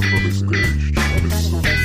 E aí,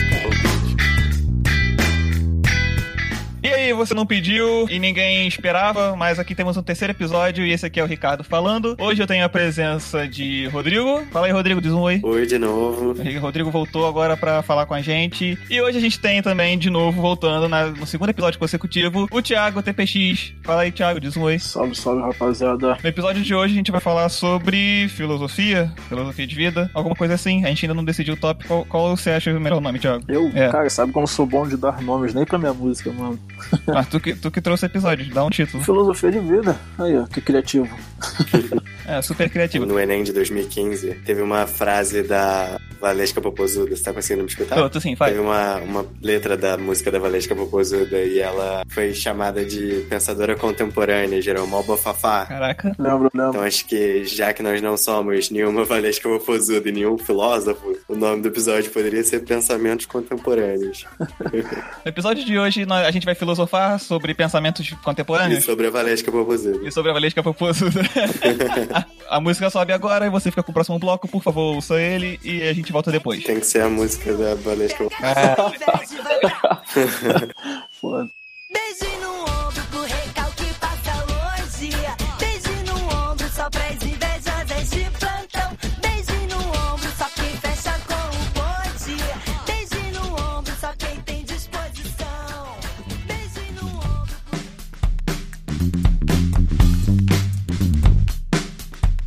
você não pediu e ninguém esperava, mas aqui temos um terceiro episódio e esse aqui é o Ricardo falando. Hoje eu tenho a presença de Rodrigo. Fala aí, Rodrigo, diz um oi. Oi de novo. O Rodrigo voltou agora pra falar com a gente. E hoje a gente tem também, de novo, voltando na- no segundo episódio consecutivo, o Thiago TPX. Fala aí, Thiago, diz um oi. Salve, salve, rapaziada. No episódio de hoje a gente vai falar sobre filosofia, filosofia de vida, alguma coisa assim. A gente ainda não decidiu o tópico. Qual, qual você acha o melhor nome, Thiago? Eu, É. cara, sabe como eu sou bom de dar nomes nem pra minha música, mano. Tu que, tu que trouxe o episódio, dá um título. Filosofia de vida. Aí, ó, que criativo. É, super criativo. No Enem de 2015, teve uma frase da Valesca Popozuda. Você tá conseguindo me escutar? Tô, tô sim, faz. Teve uma, uma letra da música da Valesca Popozuda e ela foi chamada de pensadora contemporânea, gerou mó bafafá. Caraca. Lembro, lembro. Então acho que já que nós não somos nenhuma Valesca Popozuda e nenhum filósofo, o nome do episódio poderia ser Pensamentos Contemporâneos. No episódio de hoje nós- a gente vai filosofar sobre pensamentos E contemporâneos. sobre a Valesca Popozuda. E sobre a Valesca Popozuda. a música sobe agora e você fica com o próximo bloco, por favor, ouça ele e a gente volta depois. Tem que ser a música da Valesca Foda. Beijo no ombro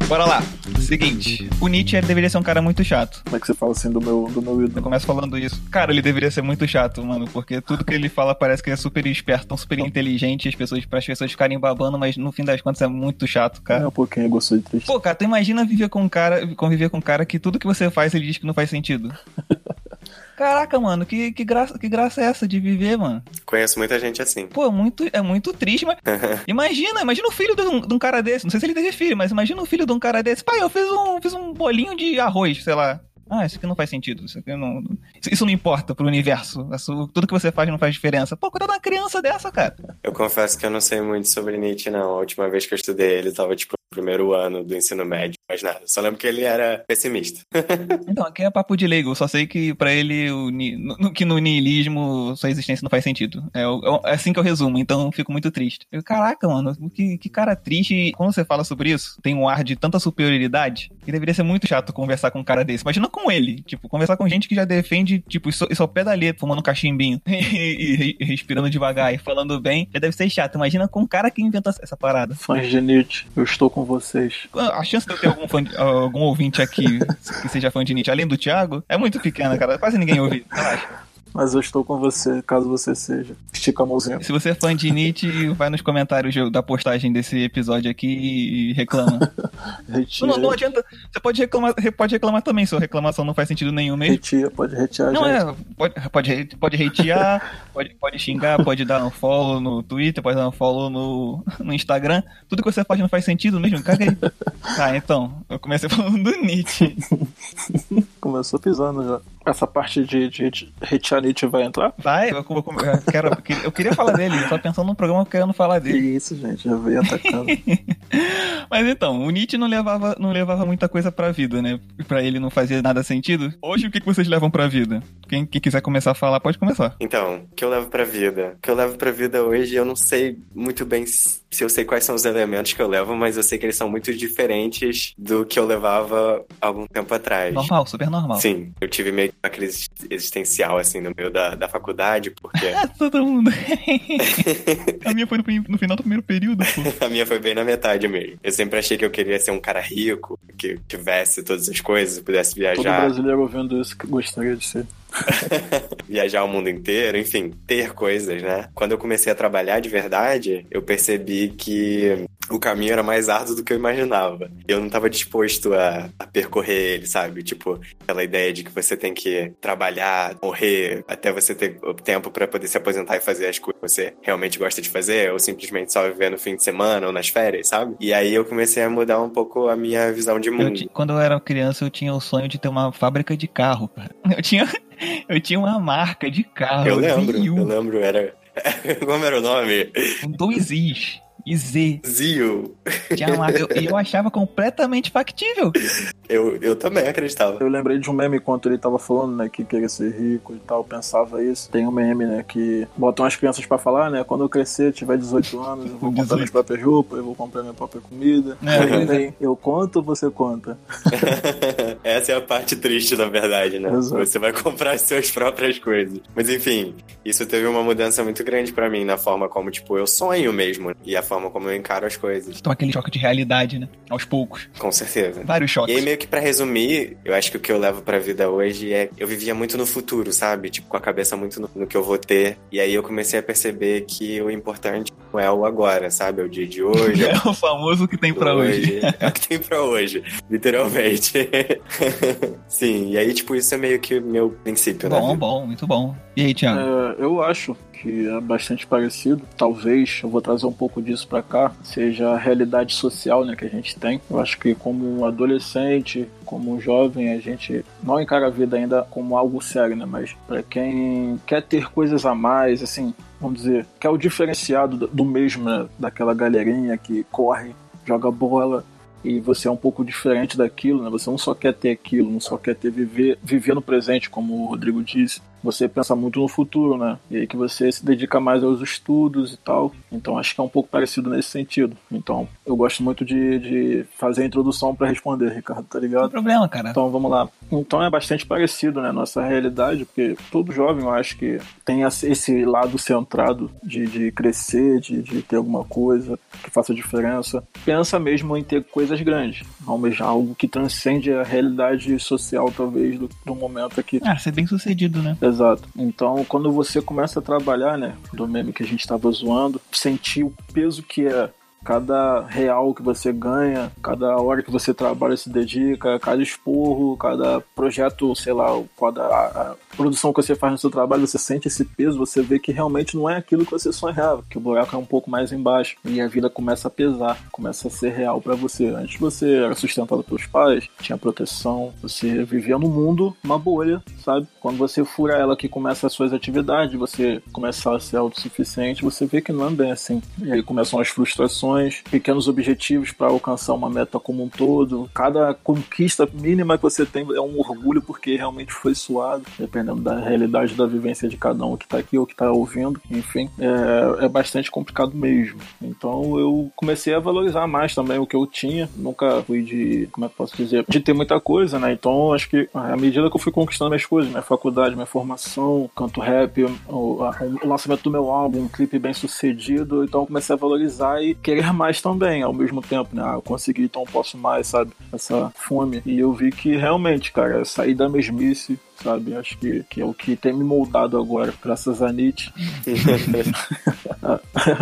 Bora lá. Seguinte, o Nietzsche ele deveria ser um cara muito chato. Como é que você fala assim do meu, do meu Eu ídolo? começo falando isso. Cara, ele deveria ser muito chato, mano, porque tudo que ele fala parece que é super esperto, tão super inteligente, as pessoas, para as pessoas ficarem babando, mas no fim das contas é muito chato, É cara. um pouquinho gostou de triste. Pô, cara, tu imagina viver com um cara, conviver com um cara que tudo que você faz ele diz que não faz sentido. Caraca, mano, que, que, graça, que graça é essa de viver, mano? Conheço muita gente assim. Pô, muito, é muito triste, mas. imagina, imagina o filho de um, de um cara desse. Não sei se ele teve filho, mas imagina o filho de um cara desse. Pai, eu fiz um, fiz um bolinho de arroz, sei lá. Ah, isso aqui não faz sentido. Isso aqui não. Isso, não importa pro universo. Isso- tudo que você faz não faz diferença. Pô, cuidado uma criança dessa, cara. Eu confesso que eu não sei muito sobre Nietzsche, não. A última vez que eu estudei ele tava, tipo, primeiro ano do ensino médio, mais nada. Só lembro que ele era pessimista. Então, aqui é papo de leigo. Eu só sei que pra ele, o, ni- no- que no niilismo, sua existência não faz sentido. É, é assim que eu resumo, então eu fico muito triste. Eu, Caraca, mano, que, que cara triste. Quando você fala sobre isso, tem um ar de tanta superioridade que deveria ser muito chato conversar com um cara desse. Imagina com ele. Tipo, conversar com gente que já defende, tipo, isso, isso ao pé da letra, fumando um cachimbinho e, e- e respirando devagar e falando bem. Já deve ser chato. Imagina com um cara que inventou essa parada. Fãs de Nietzsche, eu estou com vocês. A chance de eu ter algum, fã algum ouvinte aqui que seja fã de Nietzsche, além do Thiago, é muito pequena, cara. Quase ninguém ouve. Relaxa. Mas eu estou com você, caso você seja. Estica a mãozinha. Se você é fã de Nietzsche, vai nos comentários da postagem desse episódio aqui e reclama. Não, não adianta. Você pode reclamar, pode reclamar também, sua reclamação não faz sentido nenhum mesmo. Retira, pode retirar Não gente. é, pode, pode, pode pode, pode xingar, pode dar um follow no Twitter, pode dar um follow no, no Instagram. Tudo que você faz não faz sentido mesmo, caga aí. Tá, então, eu comecei falando do Nietzsche. Começou pisando já. Essa parte de, de, Nietzsche vai entrar? Vai, eu, eu, eu quero, eu queria falar dele, só pensando no programa querendo falar Que dele. isso, gente, já veio atacando. Mas então, o Nietzsche não levava, não levava muita coisa pra vida, né? Pra ele não fazia nada sentido. Hoje, o que que vocês levam pra vida? Quem, quem quiser começar a falar, pode começar. Então, o que eu levo pra vida? O que eu levo pra vida hoje, eu não sei muito bem se eu sei quais são os elementos que eu levo, mas eu sei que eles são muito diferentes do que eu levava algum tempo atrás. Normal, super normal. Sim, eu tive meio que uma crise existencial, assim, no meio da, da faculdade, porque Ah, todo mundo. a minha foi no, no final do primeiro período, pô. a minha foi bem na metade mesmo. Eu sempre achei que eu queria ser um cara rico, que tivesse todas as coisas, pudesse Todo viajar. brasileiro ouvindo isso que gostaria de ser. viajar o mundo inteiro, enfim, ter coisas, né? Quando eu comecei a trabalhar de verdade, eu percebi que o caminho era mais árduo do que eu imaginava. Eu não estava disposto a, a percorrer ele, sabe? Tipo, aquela ideia de que você tem que trabalhar, morrer, até você ter tempo para poder se aposentar e fazer as coisas que você realmente gosta de fazer, ou simplesmente só viver no fim de semana ou nas férias, sabe? E aí eu comecei a mudar um pouco a minha visão de Eu mundo. ti- quando eu era criança, eu tinha o sonho de ter uma fábrica de carro, cara. Eu tinha, eu tinha uma marca de carro. Eu lembro, eu lembro, era. Como era o nome? dois Is. E Z. Zio. Tinha uma- eu- E eu, achava completamente factível. Eu, eu também acreditava. Eu lembrei de um meme enquanto ele tava falando, né, que queria ser rico e tal, pensava isso. Tem um meme, né, que botam as crianças pra falar, né, quando eu crescer, tiver 18 anos, eu vou comprar 18. minhas próprias roupas, eu vou comprar minha própria comida. É, é. eu conto ou você conta? Essa é a parte triste, na verdade, né? Exato. Você vai comprar as suas próprias coisas. Mas enfim, isso teve uma mudança muito grande pra mim na forma como, tipo, eu sonho mesmo. E a forma como eu encaro as coisas. Então aquele choque de realidade, né? Aos poucos. Com certeza. Vários E choques. aí, meio que pra resumir, eu acho que o que eu levo pra vida hoje é. Eu vivia muito no futuro, sabe? Tipo, com a cabeça muito no, no que eu vou ter. E aí eu comecei a perceber que o importante não é o agora, sabe? É o dia de hoje. é o famoso que tem pra hoje. É o que tem pra hoje, literalmente. Sim, e aí, tipo, isso é meio que o meu princípio, né? Bom, bom, muito bom. E aí, Thiago? É, eu acho que é bastante parecido. Talvez eu vou trazer um pouco disso pra cá, seja a realidade social né, que a gente tem. Eu acho que como um adolescente, como um jovem, a gente não encara a vida ainda como algo sério, né? Mas pra quem quer ter coisas a mais, assim, vamos dizer, quer o diferenciado do- do mesmo, né? Daquela galerinha que corre, joga bola. E você é um pouco diferente daquilo, né? Você não só quer ter aquilo, não só quer ter viver, viver no presente, como o Rodrigo disse você pensa muito no futuro, né? E aí que você se dedica mais aos estudos e tal. Então acho que é um pouco parecido nesse sentido. Então eu gosto muito de, de fazer a introdução para responder, Ricardo, tá Não tem ligado? problema, cara. Então vamos lá. Então é bastante parecido, né? Nossa realidade, porque todo jovem eu acho que tem esse- esse lado centrado de, de crescer, de, de ter alguma coisa que faça diferença. Pensa mesmo em ter coisas grandes, almejar algo que transcende a realidade social, talvez, do, do momento aqui. Ah, ser bem sucedido, né? Exato. Então, quando você começa a trabalhar, né, do meme que a gente estava zoando, sentir o peso que é cada real que você ganha, cada hora que você trabalha se dedica, cada esporro, cada projeto, sei lá, cada a, produção que você faz no seu trabalho, você sente esse peso, você vê que realmente não é aquilo que você sonhava, que o buraco é um pouco mais embaixo e a vida começa a pesar, começa a ser real para você. Antes você era sustentado pelos pais, tinha proteção, você vivia no mundo, uma bolha, sabe? Quando você fura ela que começa as suas atividades, você começar a ser autossuficiente, você vê que não é bem assim. E aí começam as frustrações, pequenos objetivos para alcançar uma meta como um todo. Cada conquista mínima que você tem é um orgulho porque realmente foi suado, dependendo da realidade da vivência de cada um que tá aqui ou que tá ouvindo. Enfim, é, é bastante complicado mesmo. Então eu comecei a valorizar mais também o que eu tinha. Nunca fui de, como é que posso dizer, de ter muita coisa, né? Então acho que à medida que eu fui conquistando minhas coisas, minha faculdade, minha formação, canto rap, o, o lançamento do meu álbum, um clipe bem sucedido, então eu comecei a valorizar e querer mais também ao mesmo tempo, né? Ah, eu consegui, então eu posso mais, sabe? Essa fome. E eu vi que realmente, cara, sair da mesmice, sabe? Acho que, que é o que tem me moldado agora, graças a Nietzsche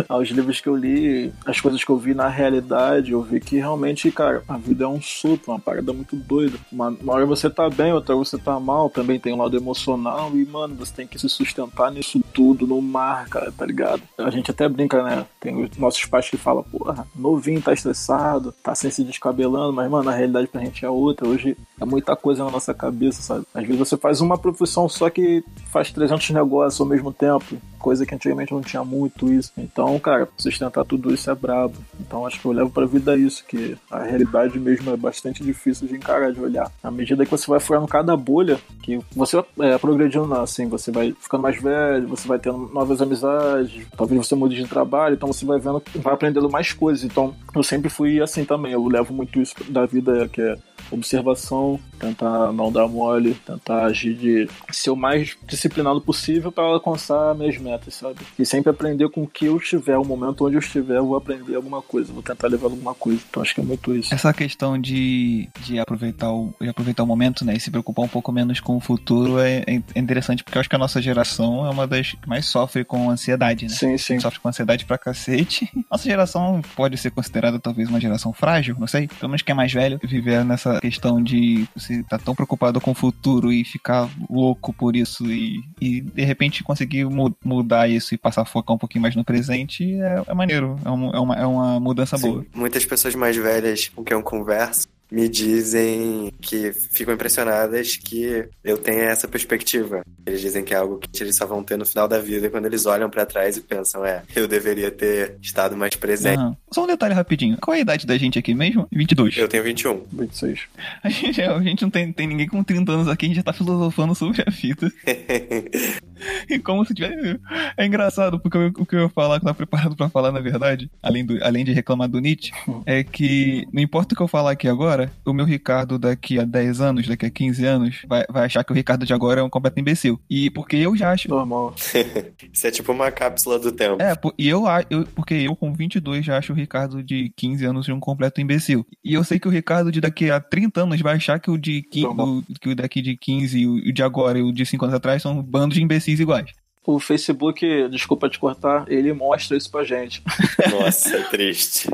aos livros que eu li, as coisas que eu vi na realidade, eu vi que realmente, cara, a vida é um sopro, uma parada muito doida. Uma, uma hora você tá bem, outra hora você tá mal, também tem um lado emocional e, mano, você tem que se sustentar nisso tudo, no mar, cara, tá ligado? A gente até brinca, né? Tem os nossos pais que falam, porra, novinho, tá estressado, tá sem se descabelando, mas, mano, a realidade pra gente é outra. Hoje é muita coisa na nossa cabeça, sabe? Às vezes você faz uma profissão só que faz 300 negócios ao mesmo tempo, coisa que antigamente não tinha muito isso. Então, cara, sustentar tudo isso é brabo. Então, acho que eu levo pra vida isso, que a realidade mesmo é bastante difícil de encarar, de olhar. À medida que você vai furando cada bolha, que você é progredindo, assim, você vai ficando mais velho, você vai tendo novas amizades, talvez você mude de trabalho, então você vai vendo, vai aprendendo mais coisas. Então, eu sempre fui assim também. Eu levo muito isso da vida, que é observação, tentar não dar mole, tentar agir de ser o mais disciplinado possível para alcançar minhas metas, sabe? E sempre aprender com o que eu estiver, o momento onde eu estiver, eu vou aprender alguma coisa, vou tentar levar alguma coisa. Então acho que é muito isso. Essa questão de, de, aproveitar o, de aproveitar o momento, né? E se preocupar um pouco menos com o futuro é, é interessante, porque eu acho que a nossa geração é uma das que mais sofre com ansiedade, né? Sim, sim. Sofre com ansiedade pra cacete. Nossa geração pode ser considerada talvez uma geração frágil, não sei. Pelo menos quem é mais velho, viver nessa questão de você estar tá tão preocupado com o futuro e ficar louco por isso e, e de repente conseguir mu mudar isso e passar a focar um pouquinho mais no presente é, é maneiro. É uma, é uma, é uma mudança Sim, boa. Muitas pessoas mais velhas com quem eu converso me dizem que ficam impressionadas que eu tenha essa perspectiva. Eles dizem que é algo que eles só vão ter no final da vida quando eles olham pra trás e pensam, é, eu deveria ter estado mais presente. Aham. Só um detalhe rapidinho. Qual é a idade da gente aqui mesmo? 22. Eu tenho 21. 26. A gente, a gente não tem, tem ninguém com 30 anos aqui, a gente já tá filosofando sobre a fita. E como se tivesse. É engraçado, porque eu- o que eu ia falar, que eu tava preparado pra falar, na verdade, além, do, além de reclamar do Nietzsche, é que não importa o que eu falar aqui agora, o meu Ricardo daqui a 10 anos, daqui a 15 anos, vai, vai achar que o Ricardo de agora é um completo imbecil. E porque eu já acho. Normal. Isso é tipo uma cápsula do tempo. É, po- e eu, eu, porque eu com 22 já acho o Ricardo de 15 anos de um completo imbecil. E eu sei que o Ricardo de daqui a 30 anos vai achar que o de 15, Normal. o- que o daqui de 15 e o o de agora e o de 5 anos atrás são bandos de imbecis iguais. O Facebook, desculpa te cortar, ele mostra isso pra gente. Nossa, é triste.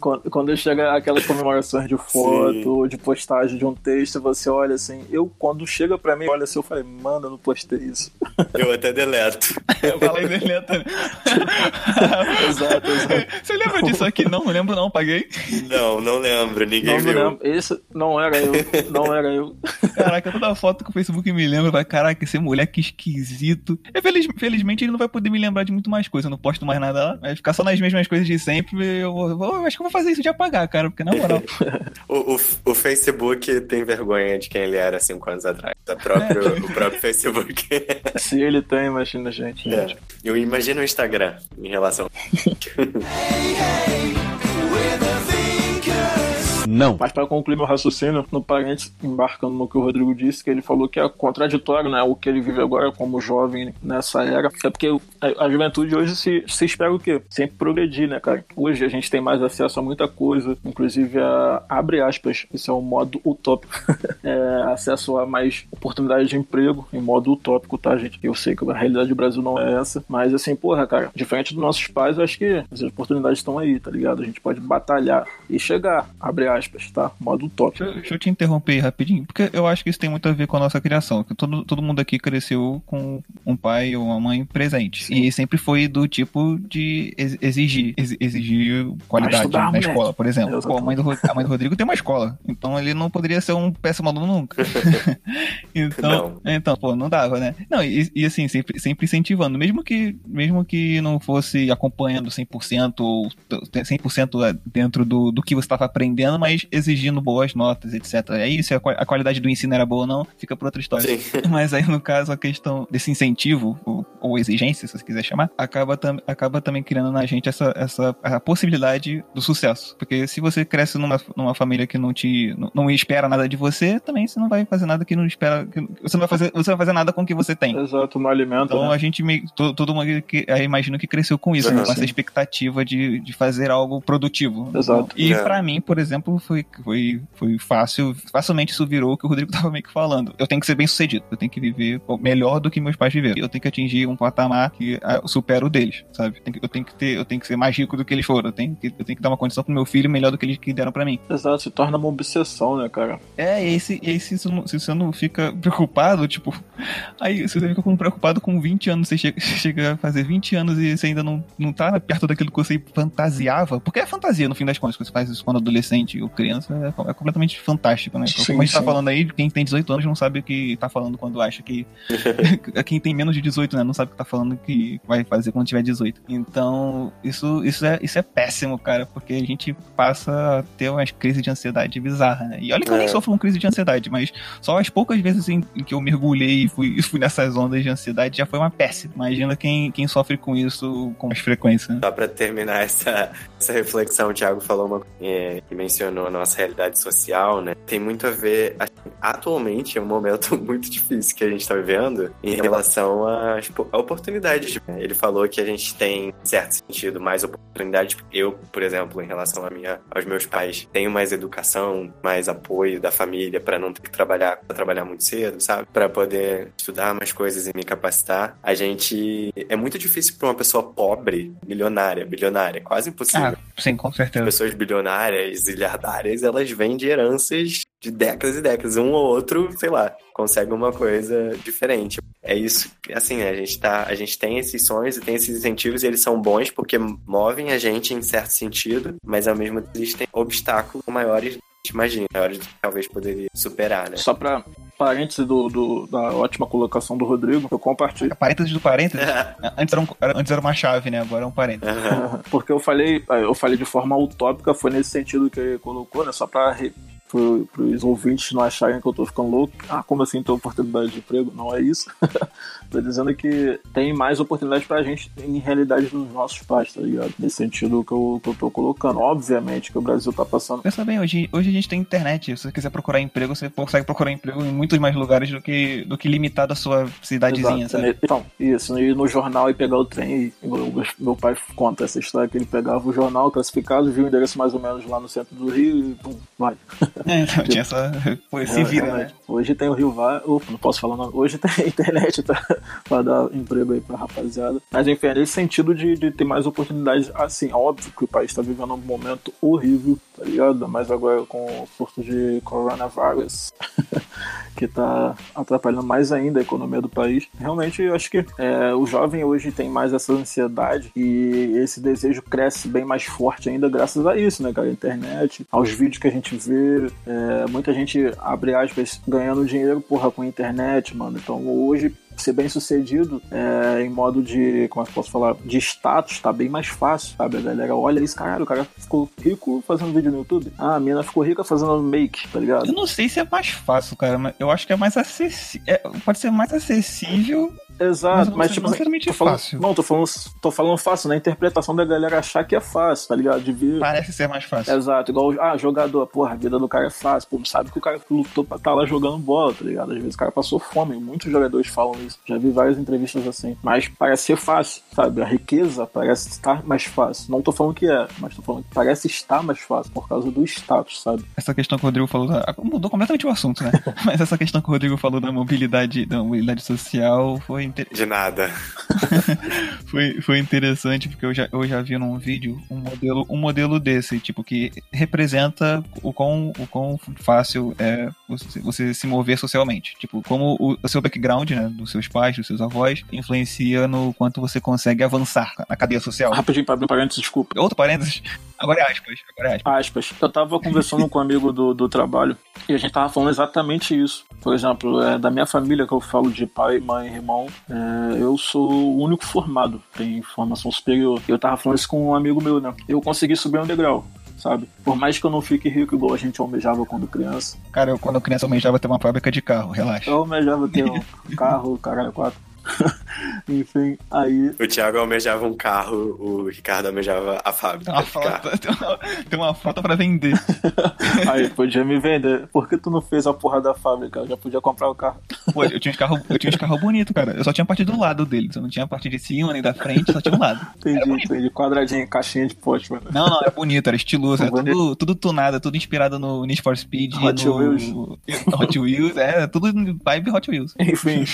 Quando, quando chega aquelas comemorações de foto, de postagem de um texto, você olha assim. Eu, quando chega pra mim, olha assim, eu falei, manda, eu não postei isso. Eu até deleto. Eu falei dele também. exato, exato. Você lembra disso aqui? Não, não lembro não, paguei. Não, não lembro, ninguém Não me viu. lembro. Esse não era eu, não era eu. Caraca, toda foto que o Facebook me lembra, vai, caraca, esse moleque esquisito. E feliz- felizmente ele não vai poder me lembrar de muito mais coisa, eu não posto mais nada lá. Vai ficar só nas mesmas coisas de sempre. Eu, vou, eu acho que eu vou fazer isso de apagar, cara, porque na moral. O, o, o Facebook tem vergonha de quem ele era cinco anos atrás. O próprio, o próprio Facebook. Se ele tem, imagina a gente. É. gente. Eu imagino o Instagram em relação. Não. Mas para concluir meu raciocínio, no parênteses, embarcando no que o Rodrigo disse, que ele falou que é contraditório, né? O que ele vive agora como jovem nessa era. É porque a, juventude hoje se, se espera o quê? Sempre progredir, né, cara? Hoje a gente tem mais acesso a muita coisa, inclusive a, abre aspas, esse é o modo utópico. É, acesso a mais oportunidades de emprego em modo utópico, tá, gente? Eu sei que a realidade do Brasil não é essa, mas assim, porra, cara, diferente dos nossos pais, eu acho que as oportunidades estão aí, tá ligado? A gente pode batalhar e chegar, abre aspas, tá? Modo utópico. Deixa, deixa eu te interromper rapidinho, porque eu acho que isso tem muito a ver com a nossa criação. Que todo, todo mundo aqui cresceu com um pai ou uma mãe presente. Sim. E sempre foi do tipo de ex- exigir, ex- exigir qualidade na moleque. escola, por exemplo. Pô, a, mãe do, a mãe do Rodrigo tem uma escola, então ele não poderia ser um péssimo aluno nunca. então, então, pô, não dava, né? Não, e, e assim, sempre, sempre incentivando, mesmo que, mesmo que não fosse acompanhando 100% ou 100% dentro do, do que você estava aprendendo, mas exigindo boas notas, etc. Aí, se a, qua- a qualidade do ensino era boa ou não, fica por outra história. Sim. Mas aí, no caso, a questão desse incentivo, ou, ou exigência, se você quiser chamar, acaba, tam, acaba também criando na gente essa, essa a possibilidade do sucesso. Porque se você cresce numa, numa família que não te não, não espera nada de você, também você não vai fazer nada que não espera. que- você, não vai fazer, você não vai fazer nada com o que você tem. Exato, não alimenta, Então né? a gente meio, todo, todo mundo que aí imagino que cresceu com isso, Uhum. né? com essa expectativa de, de fazer algo produtivo. Exato. E É. pra mim, por exemplo, foi, foi, foi fácil, facilmente isso virou o que o Rodrigo tava meio que falando. Eu tenho que ser bem sucedido, eu tenho que viver melhor do que meus pais viveram. Eu tenho que atingir um patamar que ah, supera o deles, sabe? Que- Eu tenho que ter, eu tenho que ser mais rico do que eles foram. Eu tenho que, eu tenho que dar uma condição pro meu filho melhor do que eles que deram pra mim. Exato, se torna uma obsessão, né, cara? É, e aí, se, e aí se, você não, se você não fica preocupado, tipo, aí você fica preocupado com 20 anos, você chega, chega a fazer 20 anos e você ainda não, não tá perto daquilo que você fantasiava, porque é fantasia no fim das contas, quando você faz isso quando adolescente ou criança, é, é completamente fantástico, né? Sim, Como a gente tá sim. falando aí, quem tem 18 anos não sabe o que tá falando quando acha que. quem tem menos de 18, né? Não sabe o que tá falando que vai fazer quando tiver 18. Então, isso, isso, é, isso é péssimo, cara, porque a gente passa a ter umas crises de ansiedade bizarra, né? E olha que eu nem É. sofro uma crise de ansiedade, mas só as poucas vezes em, em que eu mergulhei e fui, fui nessas ondas de ansiedade já foi uma péssima. Imagina quem, quem sofre com isso com mais frequência. né? Só pra terminar essa, essa reflexão, o Thiago falou uma é, que mencionou a nossa realidade social, né? Tem muito a ver. assim, Atualmente é um momento muito difícil que a gente tá vivendo em relação às po- a oportunidades. Ele falou que a gente tem, em certo sentido, mais oportunidades. Eu, por exemplo, em relação a minha, aos meus pais, tenho mais educação, mais apoio da família pra não ter que trabalhar, trabalhar muito cedo, sabe? Pra poder estudar mais coisas e me capacitar. A gente é muito difícil pra uma pessoa pobre, milionária, bilionária, quase impossível. Ah, sim, com certeza. Pessoas bilionárias, elas vêm de heranças de décadas e décadas. Um ou outro, sei lá, consegue uma coisa diferente. É isso, assim, a gente tá, a gente tem esses sonhos e tem esses incentivos e eles são bons porque movem a gente em certo sentido, mas ao mesmo tempo existem obstáculos maiores imagina, hora de talvez poderia superar, né? Só pra parêntese do, do- da ótima colocação do Rodrigo, eu compartilho. Parênteses do parênteses. Antes era, um- era- antes era uma chave, né? Agora é um parênteses. Porque eu falei, eu falei de forma utópica, foi nesse sentido que ele colocou, né? Só pra re, pro, pros ouvintes não acharem que eu tô ficando louco. Ah, como assim tem oportunidade de emprego? Não é isso. tô dizendo que tem mais oportunidade pra gente em realidade dos nossos pais, tá ligado? Nesse sentido que eu, que eu tô colocando. Obviamente que o Brasil tá passando. Pensa bem, hoje, hoje a gente tem internet. Se você quiser procurar emprego, você consegue procurar emprego em muitos mais lugares do que, do que limitado à sua cidadezinha, Exato. sabe? Então, isso, ir no jornal e pegar o trem. E, meu, meu pai conta essa história que ele pegava o jornal classificado, viu o endereço mais ou menos lá no centro do Rio e pum, vai. É, então tinha essa. Se É, vira, né? Hoje tem o Rio. Opa, não posso falar nome. Hoje tem internet tá? pra dar emprego aí pra rapaziada. Mas enfim, é nesse sentido de, de ter mais oportunidades. Assim, óbvio que o país tá vivendo um momento horrível, tá ligado? Mas agora com o surto de coronavírus. que tá atrapalhando mais ainda a economia do país. Realmente, eu acho que é, o jovem hoje tem mais essa ansiedade e esse desejo cresce bem mais forte ainda graças a isso, né, cara? A internet, aos vídeos que a gente vê, é, muita gente, abre aspas, ganhando dinheiro, porra, com a internet, mano. Então, hoje, ser bem sucedido é, em modo de, como é posso falar, de status, tá bem mais fácil, sabe? A galera olha isso, caralho, o cara ficou rico fazendo vídeo no YouTube. Ah, a mina ficou rica fazendo make, tá ligado? Eu não sei se é mais fácil, cara, mas eu acho que é mais acessível. pode ser mais acessível. Exato, Mas mas, não tipo, necessariamente tô falando, fácil. Não, tô falando, tô falando fácil, na interpretação da galera achar que é fácil, tá ligado? De ver. Parece ser mais fácil. Exato, igual, ah, jogador, porra, a vida do cara é fácil, pô, sabe que o cara lutou pra estar lá jogando bola, tá ligado? Às vezes o cara passou fome, muitos jogadores falam isso, já vi várias entrevistas assim, mas parece ser fácil, sabe? A riqueza parece estar mais fácil, não tô falando que é, mas tô falando que parece estar mais fácil por causa do status, sabe? Essa questão que o Rodrigo falou. da- Mudou completamente o assunto, né? mas essa questão que o Rodrigo falou da mobilidade, da mobilidade social foi, inter- De nada. foi, foi interessante, porque eu já, eu já vi num vídeo um modelo, um modelo desse, tipo, que representa o quão, o quão fácil é você, você se mover socialmente. Tipo, como o, o seu background, né, dos seus pais, dos seus avós, influencia no quanto você consegue avançar na cadeia social. Rapidinho um parênteses, desculpa. Outro parênteses, agora é aspas, agora é aspas. aspas. Eu tava conversando com um amigo do, do trabalho e a gente tava falando exatamente isso. Por exemplo, é, da minha família, que eu falo de pai, mãe, irmão, é, eu sou o único formado, tem formação superior. Eu tava falando isso com um amigo meu, né? Eu consegui subir um degrau. Sabe? Por mais que eu não fique rico igual a gente almejava quando criança, Cara, eu, quando criança almejava ter uma fábrica de carro, relaxa. eu almejava ter um carro, caralho, quatro. Enfim, aí O Thiago almejava um carro, o Ricardo almejava a Tem fábrica uma de carro. frota, tem uma, tem uma frota pra vender. Aí podia me vender. Por que tu não fez a porra da fábrica? Eu já podia comprar o carro. Pô, eu tinha uns carros eu tinha uns carros bonitos, cara. Eu só tinha a parte do lado deles. Eu não tinha a parte de cima nem da frente, só tinha um lado. Entendi, entendi. Quadradinho, caixinha de pote, mano. Não, não, era bonito, era estiloso, era Bonito. tudo, tudo tunado, tudo inspirado no Need for Speed. Hot no... Wheels. Hot Wheels, é, tudo vibe Hot Wheels. Enfim,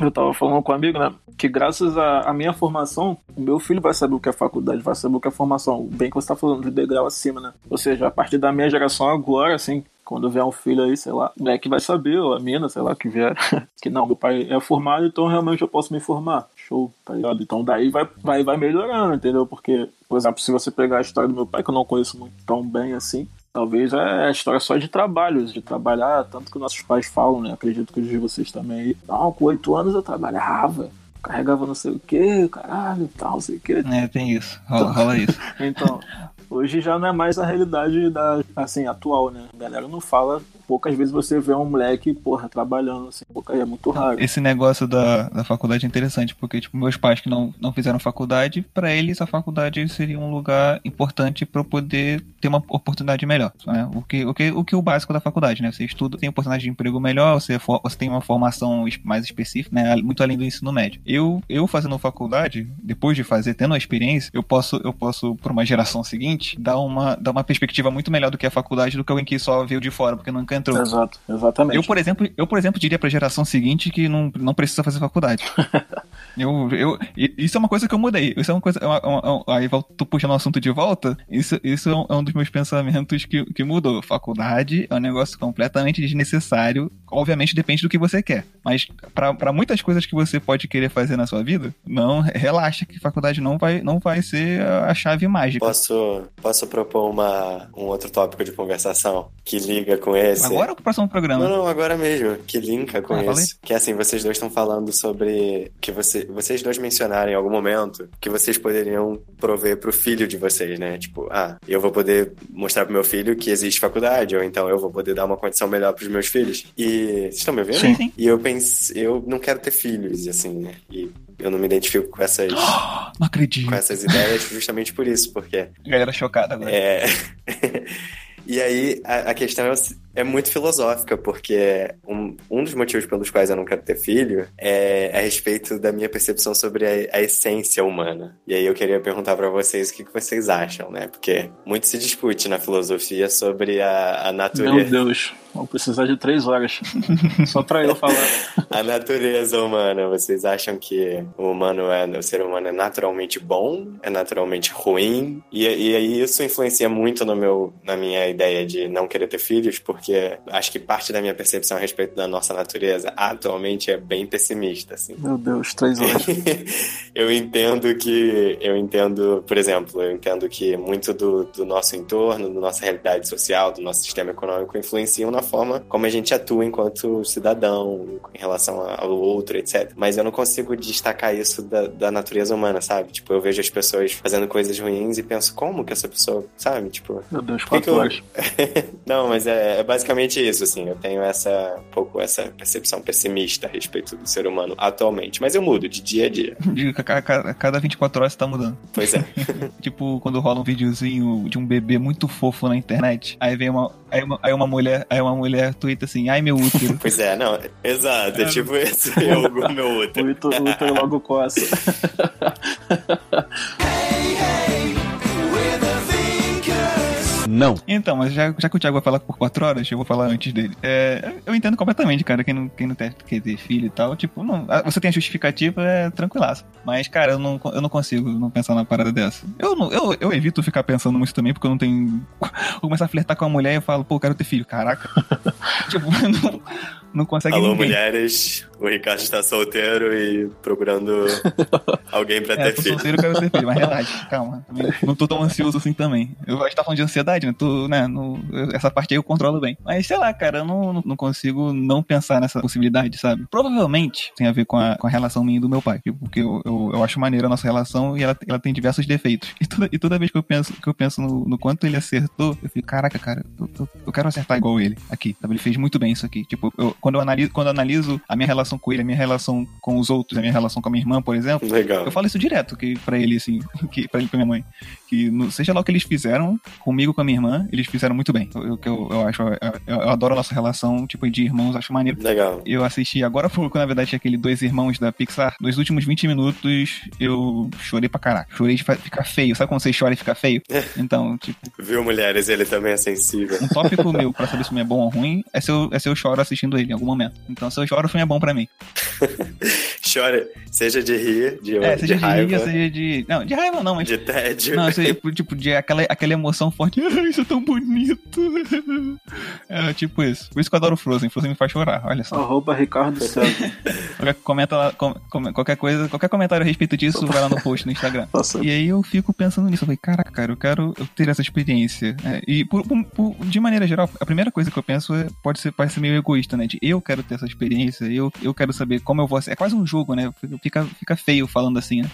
eu tava falando com amigo, né? Que graças à minha formação, o meu filho vai saber o que é faculdade, vai saber o que é formação. Bem que você tá falando de degrau acima, né? Ou seja, a partir da minha geração agora, assim, quando vier um filho aí, sei lá, o moleque vai saber, ou a mina, sei lá, que vier, que não, meu pai é formado, então realmente eu posso me formar. Show, tá ligado? Então daí vai, vai, vai melhorando, entendeu? Porque, por exemplo, se você pegar a história do meu pai, que eu não conheço muito tão bem assim, Talvez é a história só de trabalhos, de trabalhar, tanto que nossos pais falam, né? Acredito que os de vocês também aí. Não, com oito anos eu trabalhava, carregava não sei o que, caralho, tal, não sei o que. É, tem isso, rola, rola isso. Então, hoje já não é mais a realidade da, assim, atual, né? A galera não fala, poucas vezes você vê um moleque, porra, trabalhando, assim, pouca, é muito raro. Esse negócio da, da faculdade é interessante, porque, tipo, meus pais que não, não fizeram faculdade, pra eles a faculdade seria um lugar importante pra eu poder ter uma oportunidade melhor. Né? O, que, o, que, o que é o básico da faculdade, né? Você estuda, tem oportunidade de emprego melhor, você, for- você tem uma formação mais específica, né? Muito além do ensino médio. Eu, eu fazendo faculdade, depois de fazer, tendo a experiência, eu posso, eu posso, por uma geração seguinte, dar uma, dar uma perspectiva muito melhor do que a faculdade do que alguém que só veio de fora, porque nunca entrou. Exato, exatamente. Eu, por exemplo, eu, por exemplo, diria pra geração seguinte que não, não precisa fazer faculdade. eu, eu, isso é uma coisa que eu mudei. Isso é uma coisa. é uma- é uma- é uma- aí vol- tô puxando o assunto de volta. Isso, isso é um, é um dos meus pensamentos que, que mudou. Faculdade é um negócio completamente desnecessário obviamente depende do que você quer. Mas pra pra muitas coisas que você pode querer fazer na sua vida, não relaxa que faculdade não vai, não vai ser a chave mágica. Posso, posso propor uma, um outro tópico de conversação que liga com esse? Agora ou pro próximo programa? Não, não, agora mesmo, que linka com Ah, fala isso. Que assim, vocês dois estão falando sobre que você, vocês dois mencionaram em algum momento que vocês poderiam prover pro filho de vocês, né? Tipo, ah, eu vou poder mostrar pro meu filho que existe faculdade, ou então eu vou poder dar uma condição melhor pros meus filhos. E vocês estão me ouvindo? Sim, sim. E eu pensei, eu não quero ter filhos, assim, né? E eu não me identifico com essas, Não acredito. com essas ideias justamente por isso, porque Galera chocada agora. é. e aí, a, a questão é, é muito filosófica, porque um, um dos motivos pelos quais eu não quero ter filho é a respeito da minha percepção sobre a, a essência humana. E aí eu queria perguntar pra vocês o que, que vocês acham, né? Porque muito se discute na filosofia sobre a, a Meu natureza. Deus, vou precisar de três horas só pra eu falar. A natureza humana, vocês acham que o humano é, o ser humano é naturalmente bom, é naturalmente ruim? E, e aí isso influencia muito no meu, na minha ideia de não querer ter filhos, porque acho que parte da minha percepção a respeito da nossa natureza atualmente é bem pessimista, assim. Meu Deus, três horas. eu entendo que, eu entendo, por exemplo, eu entendo que muito do, do nosso entorno, da nossa realidade social, do nosso sistema econômico influenciam na forma como a gente atua enquanto cidadão, em relação ao outro, etc. Mas eu não consigo destacar isso da, da natureza humana, sabe? Tipo, eu vejo as pessoas fazendo coisas ruins e penso, como que essa pessoa, sabe? Tipo, Meu Deus, quatro eu- horas. não, mas é, é basicamente isso, assim. Eu tenho essa, um pouco essa percepção pessimista a respeito do ser humano atualmente. Mas eu mudo de dia a dia. A cada, a cada 24 horas tá mudando. Pois é. Tipo, quando rola um videozinho de um bebê muito fofo na internet, aí vem uma. Aí uma, aí uma mulher, aí uma mulher twitta assim, ai meu útero. Pois é, não. Exato, é tipo isso. Eu, meu útero. O Ito logo coça. Não. Então, mas já, já que o Thiago vai falar por 4 horas, eu vou falar antes dele. É, eu entendo completamente, cara, quem não, quem não tem, quer ter filho e tal, tipo, não, ah, você tem a justificativa, é tranquilaço. Mas, cara, eu não, eu não consigo não pensar na parada dessa. Eu, não, eu, eu evito ficar pensando muito também, porque eu não tenho. Vou começar a flertar com a mulher e eu falo, pô, eu quero ter filho. Caraca. tipo, não, não consegue Alô, ninguém. mulheres. O Ricardo está solteiro e procurando alguém pra É, ter tô filho. solteiro, eu quero ter filho, mas relaxa, calma. Não tô tão ansioso assim também. Eu acho que tá falando de ansiedade, né? Tô, né no- essa parte aí eu controlo bem. Mas sei lá, cara, eu não, não, não consigo não pensar nessa possibilidade, sabe? Provavelmente tem a ver com a, com a relação minha e do meu pai. tipo, Porque eu, eu, eu acho maneira a nossa relação e ela, ela tem diversos defeitos. E toda, e toda vez que eu penso, que eu penso no, no quanto ele acertou, eu fico, caraca, cara, eu, eu- eu quero acertar igual ele aqui, sabe? Ele fez muito bem isso aqui. Tipo, eu- quando, eu analiso, quando eu analiso a minha relação com ele, a minha relação com os outros, a minha relação com a minha irmã, por exemplo, Legal. eu falo isso direto que para ele, assim, que, pra ele e pra minha mãe. Que no- seja lá o que eles fizeram, comigo com a minha irmã, eles fizeram muito bem. Eu, eu, eu, acho, eu, eu adoro a nossa relação, tipo, de irmãos, acho maneiro. Legal. Eu assisti agora há pouco, na verdade, aquele Dois Irmãos da Pixar. Nos últimos 20 minutos, eu chorei pra caraca. Chorei de ficar feio. Sabe quando você chora e fica feio? Então, tipo, Viu, mulheres? Ele também é sensível. um tópico meu pra saber se o filme é bom ou ruim é se, eu, é se eu choro assistindo ele em algum momento. Então, se eu choro, o filme é bom pra mim. Chora, seja de rir, de, É, de seja de, raiva, raiva, seja de. Não, de raiva não, mas de tédio. Não, seja, tipo, de aquela, aquela emoção forte. Ai, isso é tão bonito. É tipo isso. Por isso que eu adoro Frozen. Frozen me faz chorar, olha só. Arroba Ricardo César. Qualquer, comenta lá, com- com- qualquer coisa, qualquer comentário a respeito disso, vai lá no post no Instagram. Nossa, E aí eu fico pensando nisso. Eu falei, caraca, cara, eu quero eu ter essa experiência. É, e por, por- por- de maneira geral, a primeira coisa que eu penso é, pode ser, pode ser meio egoísta, né? De eu quero ter essa experiência, eu, eu quero saber como eu vou ser. É quase um jogo, né? Fica, fica feio falando assim, né?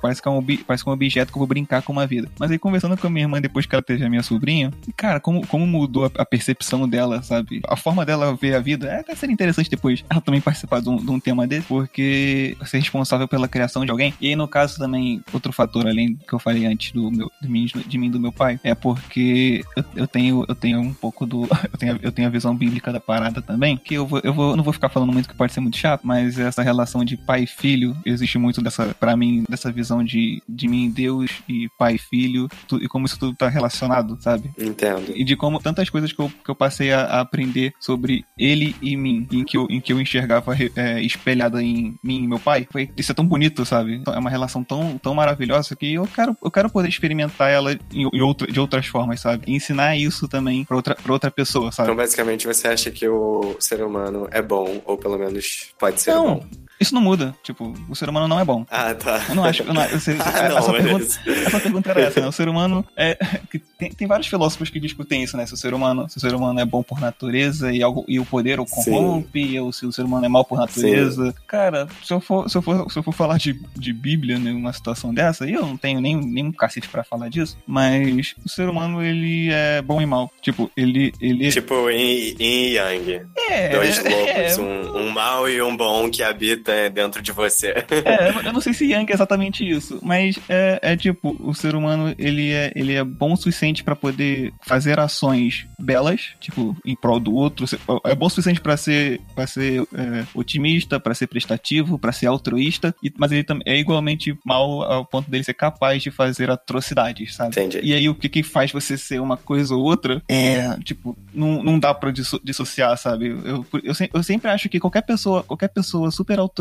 Parece, que é um, parece que é um objeto que eu vou brincar com uma vida. Mas aí conversando com a minha irmã depois que ela teve a minha sobrinha, cara, como, como mudou a, a percepção dela, sabe? A forma dela ver a vida. É até seria interessante depois ela também participar de um, de um tema desse, porque ser responsável pela criação de alguém. E aí, no caso, também, outro fator, além do que eu falei antes do meu, de, mim, de mim do meu pai, é porque eu, eu tenho, eu tenho um pouco do. Eu tenho, eu tenho a visão bíblica da parada também, que eu, vou, eu vou, não vou ficar falando muito que pode ser muito chato, mas essa relação de de pai e filho, existe muito dessa, para mim, dessa visão de, de mim, Deus e pai e filho, tu, e como isso tudo tá relacionado, sabe? Entendo. E de como tantas coisas que eu, que eu passei a, a aprender sobre ele e mim, em que eu, em que eu enxergava é, espelhada em mim e meu pai, foi, isso é tão bonito, sabe? É uma relação tão, tão maravilhosa que eu quero, eu quero poder experimentar ela em, em outra, de outras formas, sabe? E ensinar isso também pra outra, pra outra pessoa, sabe? Então, basicamente, você acha que o ser humano é bom, ou pelo menos pode ser Não, bom. Isso não muda. Tipo, o ser humano não é bom. Ah, tá. Eu não acho. Eu não, eu sei, Ah, não, essa, pergunta, essa pergunta era essa, né? O ser humano é. que tem, tem vários filósofos que discutem isso, né? Se o ser humano, se o ser humano é bom por natureza e, algo, e o poder o Sim. corrompe, ou se o ser humano é mal por natureza. Cara, se eu for, se eu for, se eu for falar de, de Bíblia numa situação dessa, aí eu não tenho nem, nem um cacete pra falar disso. Mas o ser humano, ele é bom e mal. Tipo, ele. ele Tipo em, Yang. é, Dois é, lobos, um, um mal e um bom que habita dentro de você. É, eu- não sei se Yang é exatamente isso, mas é, é tipo, o ser humano, ele é, ele é bom o suficiente pra poder fazer ações belas, tipo, em prol do outro, é bom o suficiente pra ser, pra ser é, otimista, pra ser prestativo, pra ser altruísta, mas ele também é igualmente mal ao ponto dele ser capaz de fazer atrocidades, sabe? Entendi. E aí o que que faz você ser uma coisa ou outra é, tipo, não, não dá pra disso- dissociar, sabe? Eu, eu, eu sempre acho que qualquer pessoa, qualquer pessoa super altruísta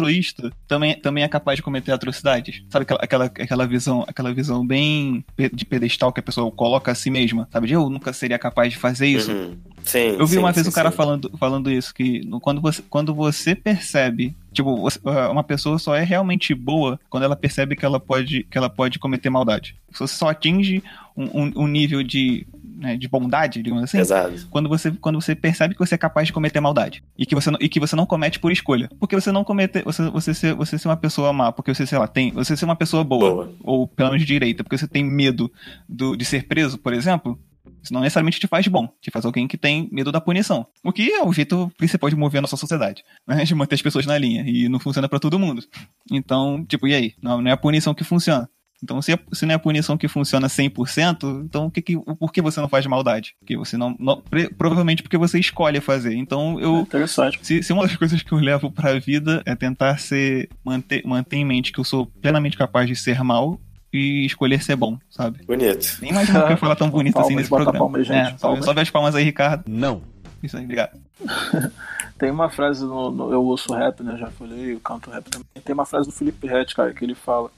também, também é capaz de cometer atrocidades. Sabe aquela, aquela, aquela visão, aquela visão bem de pedestal que a pessoa coloca a si mesma, sabe? Eu nunca seria capaz de fazer isso. Uhum. Sim. Eu vi sim, uma vez sim, um cara falando, falando isso, que quando você, quando você percebe, tipo, ah, uma pessoa só é realmente boa quando ela percebe que ela pode, que ela pode cometer maldade. Você só atinge um, um- um nível de, né, de bondade, digamos assim, Exato. quando você, quando você percebe que você é capaz de cometer maldade. E que você não, e que você não comete por escolha. Porque você não comete. Você, você, ser, você ser uma pessoa má, porque você, sei lá, tem. Você ser uma pessoa boa, Boa. ou pelo menos direita, porque você tem medo do, de ser preso, por exemplo. Isso não necessariamente te faz bom, te faz alguém que tem medo da punição. O que é o jeito principal de mover a nossa sociedade, né? De manter as pessoas na linha. E não funciona pra todo mundo. Então, tipo, e aí? Não, não é a punição que funciona. Então, se, é- se não é a punição que funciona 100%, então o que que, o- por que você não faz maldade? Porque você não, não- pre- provavelmente porque você escolhe fazer. Então, É eu interessante. se, se uma das coisas que eu levo pra vida é tentar ser manter, manter em mente que eu sou plenamente capaz de ser mal e escolher ser bom, sabe? Bonito. Nem imagino que eu falar tão bonito assim Palmas, nesse bota programa. palmas, gente, É, só, palmas. vê as palmas aí, Ricardo. Não. Isso aí, obrigado. Tem uma frase no, no- Eu ouço rap, né? Já falei, eu canto rap também. Tem uma frase do Felipe Ret, cara, que ele fala.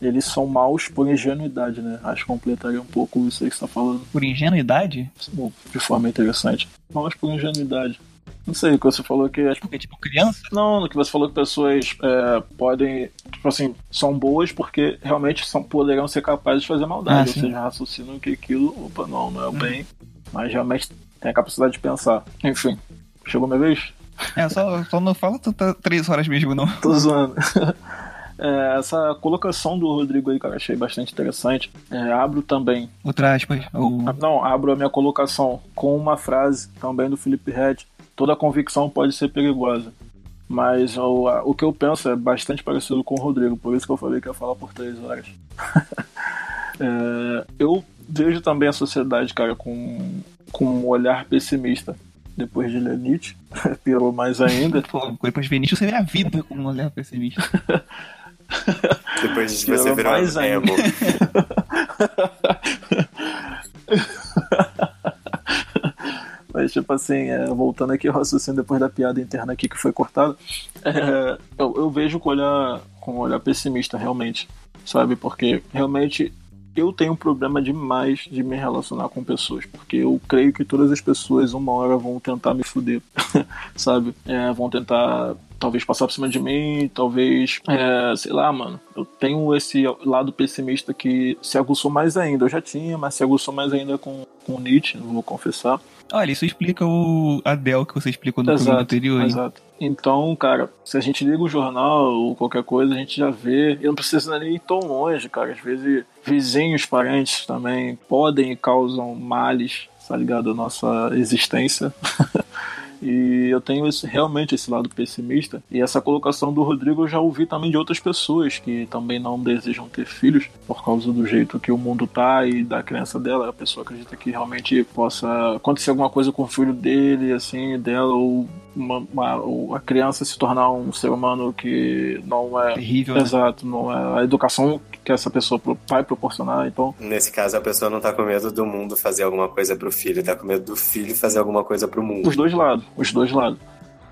Eles são maus por ingenuidade, né? Acho que completaria um pouco isso aí que você tá falando Por ingenuidade? De forma interessante. Maus por ingenuidade. Não sei, o que você falou que as Porque, tipo, criança? Não, no que você falou que pessoas é, podem, tipo assim, são boas porque realmente são, poderão ser capazes de fazer maldade. Ah, ou sim. seja, raciocinam que aquilo, opa, não, não é o bem, mas realmente tem a capacidade de pensar. Enfim, chegou minha vez? É, só, só não fala tanta três horas mesmo, não. Tô zoando. É, essa colocação do Rodrigo aí, cara, achei bastante interessante. É, abro também Outra aspas. O... Não, abro a minha colocação com uma frase também do Felipe Red. Toda convicção pode ser perigosa. Mas o, o que eu penso é bastante parecido com o Rodrigo, por isso que eu falei que ia falar por três horas. É, eu vejo também a sociedade, cara, com, com um olhar pessimista. Depois de ler Nietzsche, pirou mais ainda. Pô, depois de ver Nietzsche, você vê a vida com um olhar pessimista. Depois de Pior você virar mais um emo. Mas, tipo assim, é, voltando aqui ao raciocínio depois da piada interna aqui que foi cortada, é, eu, eu vejo com olhar, com um olhar pessimista, realmente, sabe? Porque realmente eu tenho um problema demais de me relacionar com pessoas, porque eu creio que todas as pessoas uma hora vão tentar me fuder, sabe? É, vão tentar talvez passar por cima de mim, talvez, é, sei lá, mano. Eu tenho esse lado pessimista que se aguçou mais ainda. Eu já tinha, mas se aguçou mais ainda com, com o Nietzsche, não vou confessar. Olha, isso explica o Adele que você explicou no programa anterior. hein? Exato. Então, cara, se a gente liga o jornal ou qualquer coisa, a gente já vê. E não precisa nem ir tão longe, cara. Às vezes, vizinhos, parentes também podem e causam males, tá ligado? A nossa existência. E eu tenho esse, realmente esse lado pessimista. E essa colocação do Rodrigo eu já ouvi também de outras pessoas que também não desejam ter filhos por causa do jeito que o mundo tá e da crença dela. A pessoa acredita que realmente possa acontecer alguma coisa com o filho dele, assim, dela, ou, uma, uma- ou a criança se tornar um ser humano que não é Terrível, né? Exato, não é a educação que essa pessoa vai proporcionar, então. Nesse caso, a pessoa não tá com medo do mundo fazer alguma coisa pro filho, tá com medo do filho fazer alguma coisa pro mundo. Os dois lados, os dois lados.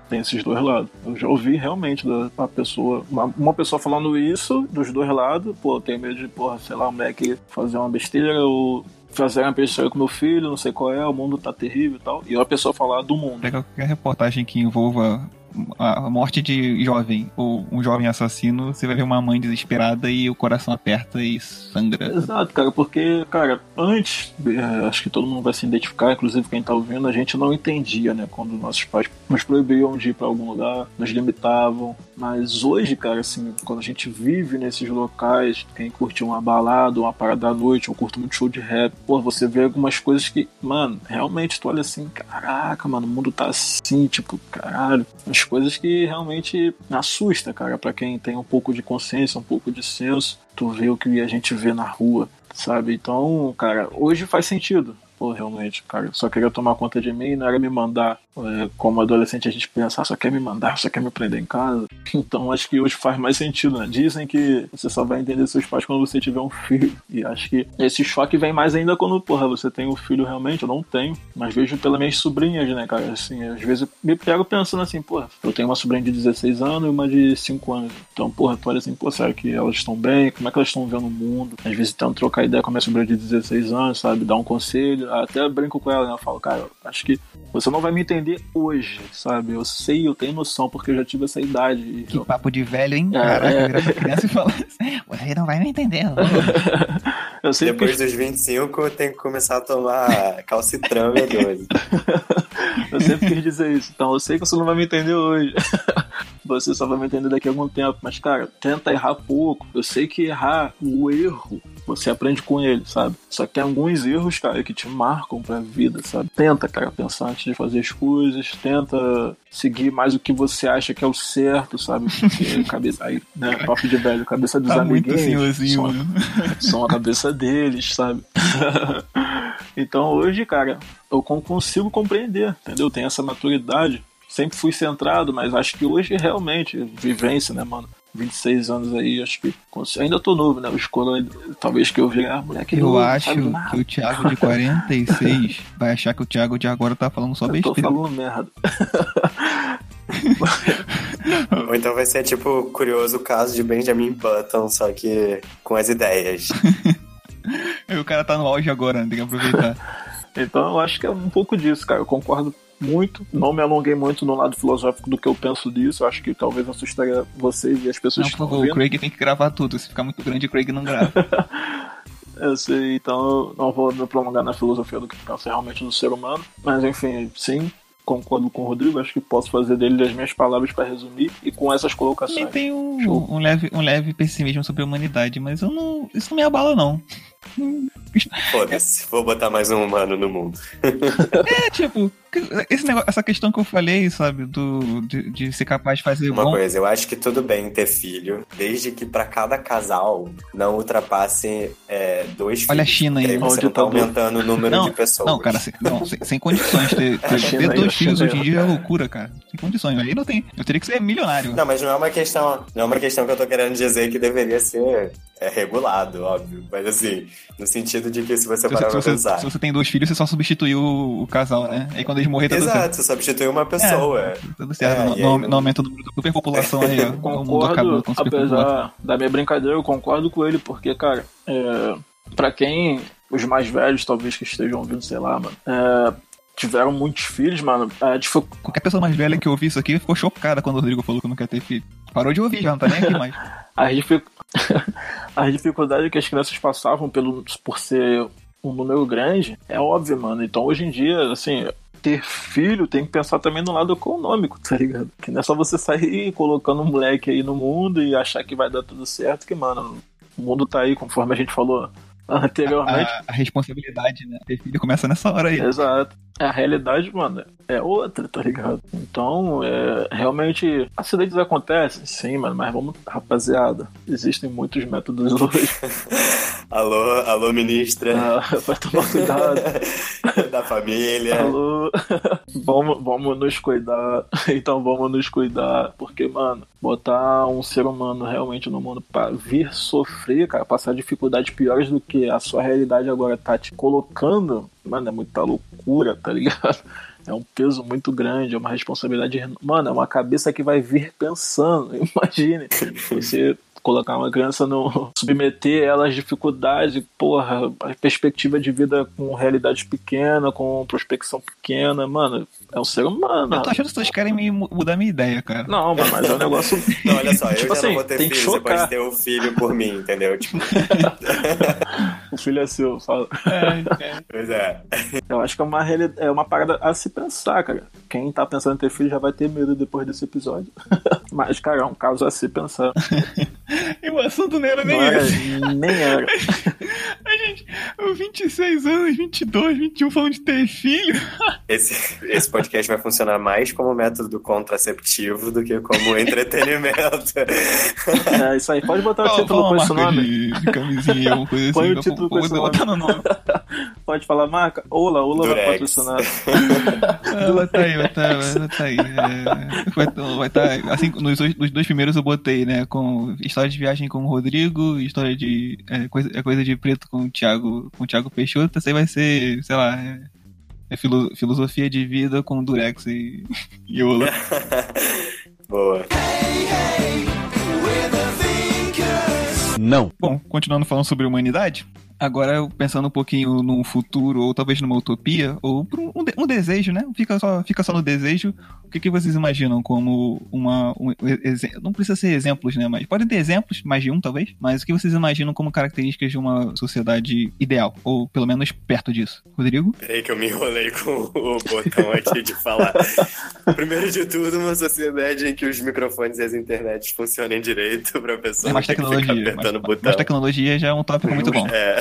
Tem esses dois lados. Eu já ouvi realmente da da pessoa, uma, uma pessoa falando isso dos dois lados, pô, eu tenho medo de, porra, sei lá, o moleque fazer uma besteira ou fazer uma besteira com meu filho, não sei qual é, o mundo tá terrível e tal. E uma pessoa falar do mundo. Pega qualquer reportagem que envolva a morte de jovem ou um jovem assassino, você vai ver uma mãe desesperada e o coração aperta e sangra. Exato, cara, porque, cara, antes, é, acho que todo mundo vai se identificar, inclusive quem tá ouvindo, a gente não entendia, né, quando nossos pais nos proibiam de ir pra algum lugar, nos limitavam. Mas hoje, cara, assim, quando a gente vive nesses locais, quem curte uma balada, uma parada à noite, eu curto muito show de rap, pô, você vê algumas coisas que, mano, realmente tu olha assim, caraca, mano, o mundo tá assim, tipo, caralho. As coisas que realmente assusta, cara, pra quem tem um pouco de consciência, um pouco de senso, tu vê o que a gente vê na rua, sabe? Então, cara, hoje faz sentido. Pô, realmente, cara, só queria tomar conta de mim, não era me mandar. É, como adolescente a gente pensa, ah, só quer me mandar, só quer me prender em casa. Então acho que hoje faz mais sentido, né? Dizem que você só vai entender seus pais quando você tiver um filho. E acho que esse choque vem mais ainda quando, porra, você tem um filho realmente, eu não tenho. Mas vejo pelas minhas sobrinhas, né, cara? Assim, às vezes eu me pego pensando assim, porra, eu tenho uma sobrinha de 16 anos e uma de 5 anos. Então, porra, tu olha assim, pô, será que elas estão bem? Como é que elas estão vendo o mundo? Às vezes tento trocar ideia com a minha sobrinha de 16 anos, sabe? Dar um conselho. Até brinco com ela, né? Eu falo, cara, acho que você não vai me entender hoje, sabe? Eu sei, eu tenho noção, porque eu já tive essa idade. Que eu- papo de velho, hein? É, Caraca, é. virar pra criança e falar assim, você não vai me entender. não." eu sempre Depois dos 25, tem que começar a tomar calcitrão e 12. Eu sempre quis dizer isso. Então eu sei que você não vai me entender hoje. Você só vai me entender daqui a algum tempo. Mas, cara, tenta errar pouco. Eu sei que errar, o erro, você aprende com ele, sabe? Só que tem alguns erros, cara, que te marcam pra vida, sabe? Tenta, cara, pensar antes de fazer as coisas. Tenta seguir mais o que você acha que é o certo, sabe? Porque cabeça. Aí, né? Papo de velho, cabeça dos Tá muito amiguinhos. senhorzinho, são- são a cabeça deles, sabe? então hoje, cara, eu con- consigo compreender, entendeu? Tenho essa maturidade. Sempre fui centrado, mas acho que hoje realmente, vivência, né, mano? 26 anos aí, acho que. Ainda tô novo, né? Escolho, ainda- talvez que eu veja, ah, moleque, Eu novo, acho que o Thiago de 46 vai achar que o Thiago de agora tá falando só Eu tô besteira. falando merda. Ou então vai ser tipo curioso o caso de Benjamin Button, só que com as ideias. E o cara tá no auge agora, né? tem que aproveitar. Então eu acho que é um pouco disso, cara. Eu concordo muito. Não me alonguei muito no lado filosófico do que eu penso disso. Acho que talvez assustaria vocês e as pessoas Não, que estão favor, o ouvindo. Craig tem que gravar tudo. Se ficar muito grande, o Craig não grava. Eu sei, então eu não vou me prolongar na filosofia do que pensa realmente no ser humano. Mas enfim, sim, concordo com o Rodrigo. Acho que posso fazer dele as minhas palavras para resumir e com essas colocações. tem um, um, leve, um leve pessimismo sobre a humanidade, mas eu não. Isso não me abala, não. Foda-se, vou botar mais um humano no mundo. É tipo, esse negócio, essa questão que eu falei, sabe, do, de, de ser capaz de fazer Uma bom. coisa, eu acho que tudo bem ter filho, desde que pra cada casal não ultrapasse é, dois filhos. Olha a China aí. você não tá aumentando o número Não, de pessoas. Não, cara, sem, não, sem, sem condições. Ter, ter, A China ter dois filhos hoje em dia é loucura, cara. Sem condições. Aí não tem. Eu teria que ser milionário. Não, mas não é uma questão. Não é uma questão que eu tô querendo dizer que deveria ser é, regulado, óbvio. Mas assim, no sentido de que se você Se parar pra pensar. se você tem dois filhos, você só substituiu o, casal, né? Aí quando eles morrerem, tá tudo certo. Exato, você substitui uma pessoa. Tá tudo certo. É, não, não, aí não aumenta o número da superpopulação aí, ó. O mundo Concordo, a apesar da minha brincadeira, eu concordo com ele, porque, cara, é, para quem, os mais velhos, talvez que estejam ouvindo, sei lá, mano, é, tiveram muitos filhos, mano, é, dific- Qualquer pessoa mais velha que ouvir isso aqui ficou chocada quando o Rodrigo falou que não quer ter filho. Parou de ouvir já, não tá nem aqui mais. as, dific- as dificuldades que as crianças passavam pelo, por ser um número grande é óbvio, mano. Então hoje em dia, assim, ter filho tem que pensar também no lado econômico, tá ligado? Que não é só você sair colocando um moleque aí no mundo e achar que vai dar tudo certo, que, mano, o mundo tá aí, conforme a gente falou anteriormente. A, a responsabilidade, né? Ter filho começa nessa hora aí. Exato. A realidade, mano, é outra, tá ligado? Então, é, realmente, acidentes acontecem, sim, mano, mas vamos, rapaziada, existem muitos métodos hoje. alô, alô, ministra Ah, vai tomar cuidado. da família. Alô, vamos, vamos nos cuidar. Então vamos nos cuidar. Porque, mano, botar um ser humano realmente no mundo pra vir sofrer, cara, passar dificuldades piores do que a sua realidade agora tá te colocando, mano, é muita loucura, tá ligado? É um peso muito grande, é uma responsabilidade. Mano, é uma cabeça que vai vir pensando. Imagine você colocar uma criança no. submeter ela às dificuldades, porra, a perspectiva de vida com realidade pequena, com prospecção pequena, mano, é um ser humano. Eu tô achando que vocês querem me mu- mudar minha ideia, cara. Não, mas mas é um negócio. Não, olha só, eu Tipo já assim, não vou ter tem que filho, você chocar. pode ter um filho por mim, entendeu? Tipo, o filho é seu, fala. pois é. Eu acho que é uma, reali- é uma parada a se pensar, cara. Quem tá pensando em ter filho já vai ter medo depois desse episódio. Mas, cara, é um caso a se pensar. E o assunto não era nem Não era, esse. nem era. A gente, eu 26 anos, 22, 21 falando de ter filho. Esse, esse podcast vai funcionar mais como método contraceptivo do que como entretenimento. É isso aí. Pode botar o título com esse nome. De, de camisinha, alguma coisa Põe assim. o título Com esse botar no nome. Pode falar marca? Ola, Ola vai Durex. patrocinar. Ah, vai tá aí, vai tá, vai tá aí. É, vai, vai tá, assim, nos, dois- nos dois primeiros eu botei, né? Com história de viagem com o Rodrigo, história de. É, coisa, é coisa de preto com o Thiago, com o Thiago Peixoto. Esse aí vai ser, sei lá. É, é filo- filosofia de vida com Durex e, e Ola. Boa. Não. Bom, continuando falando sobre humanidade, agora eu pensando um pouquinho num futuro, ou talvez numa utopia, ou um, de- um desejo, né? Fica só, fica só no desejo. O que, que vocês imaginam como uma. Um, não precisa ser exemplos, né? Mas podem ter exemplos, mais de um talvez. Mas o que vocês imaginam como características de uma sociedade ideal? Ou pelo menos perto disso? Rodrigo? Peraí que eu me enrolei com o botão aqui de falar. Primeiro de tudo, uma sociedade em que os microfones e as internets funcionem direito pra pessoa É mais tecnologia. o Mais, botão. mais tecnologia já é um tópico muito bom. É.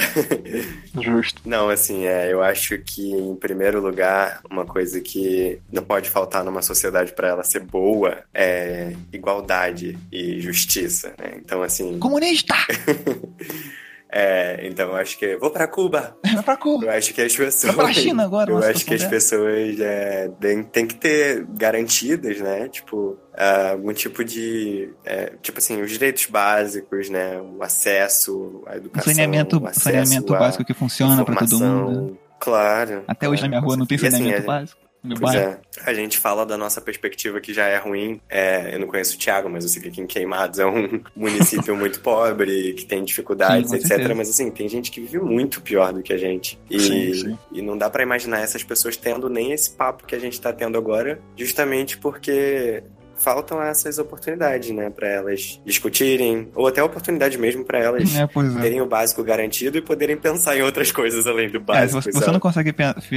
Justo. Não, assim, é, eu acho que, em primeiro lugar, uma coisa que não pode faltar numa sociedade pra ela ser boa é igualdade e justiça, né? Então, assim, Comunista! é, então eu acho que vou pra Cuba. Pra Cuba! Eu acho que as pessoas. Vai pra China agora, Eu acho que as pessoas é, têm, que ter garantidas, né? Tipo, ah, algum tipo de. é, tipo assim, os direitos básicos, né? O acesso à Um educação. saneamento, o acesso saneamento básico que funciona pra todo mundo. Claro. Até hoje na minha rua não tem assim, saneamento é- básico. Meu Pois bairro. é, a gente fala da nossa perspectiva que já é ruim. É, eu não conheço o Thiago, mas eu sei que aqui em Queimados é um município muito pobre, que tem dificuldades, Sim, etc. certeza. Mas assim, tem gente que vive muito pior do que a gente. E, Sim, sim. e não dá pra imaginar essas pessoas tendo nem esse papo que a gente tá tendo agora, justamente porque faltam essas oportunidades, né, Pra elas discutirem, ou até oportunidade mesmo pra elas É, é. terem o básico garantido e poderem pensar em outras coisas além do É, básico. você, você sabe? não consegue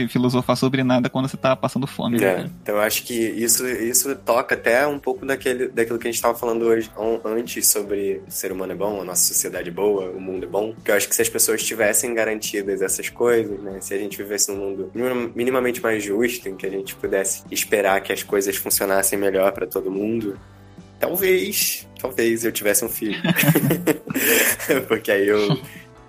filosofar sobre nada quando você tá passando fome. É, né? então eu acho que isso, isso toca até um pouco daquele, daquilo que a gente estava falando hoje antes sobre o ser humano é bom, a nossa sociedade é boa, o mundo é bom. Porque eu acho que se as pessoas tivessem garantidas essas coisas, né? Se a gente vivesse num mundo minim- minimamente mais justo, em que a gente pudesse esperar que as coisas funcionassem melhor para todo mundo, talvez, talvez eu tivesse um filho. Porque aí eu,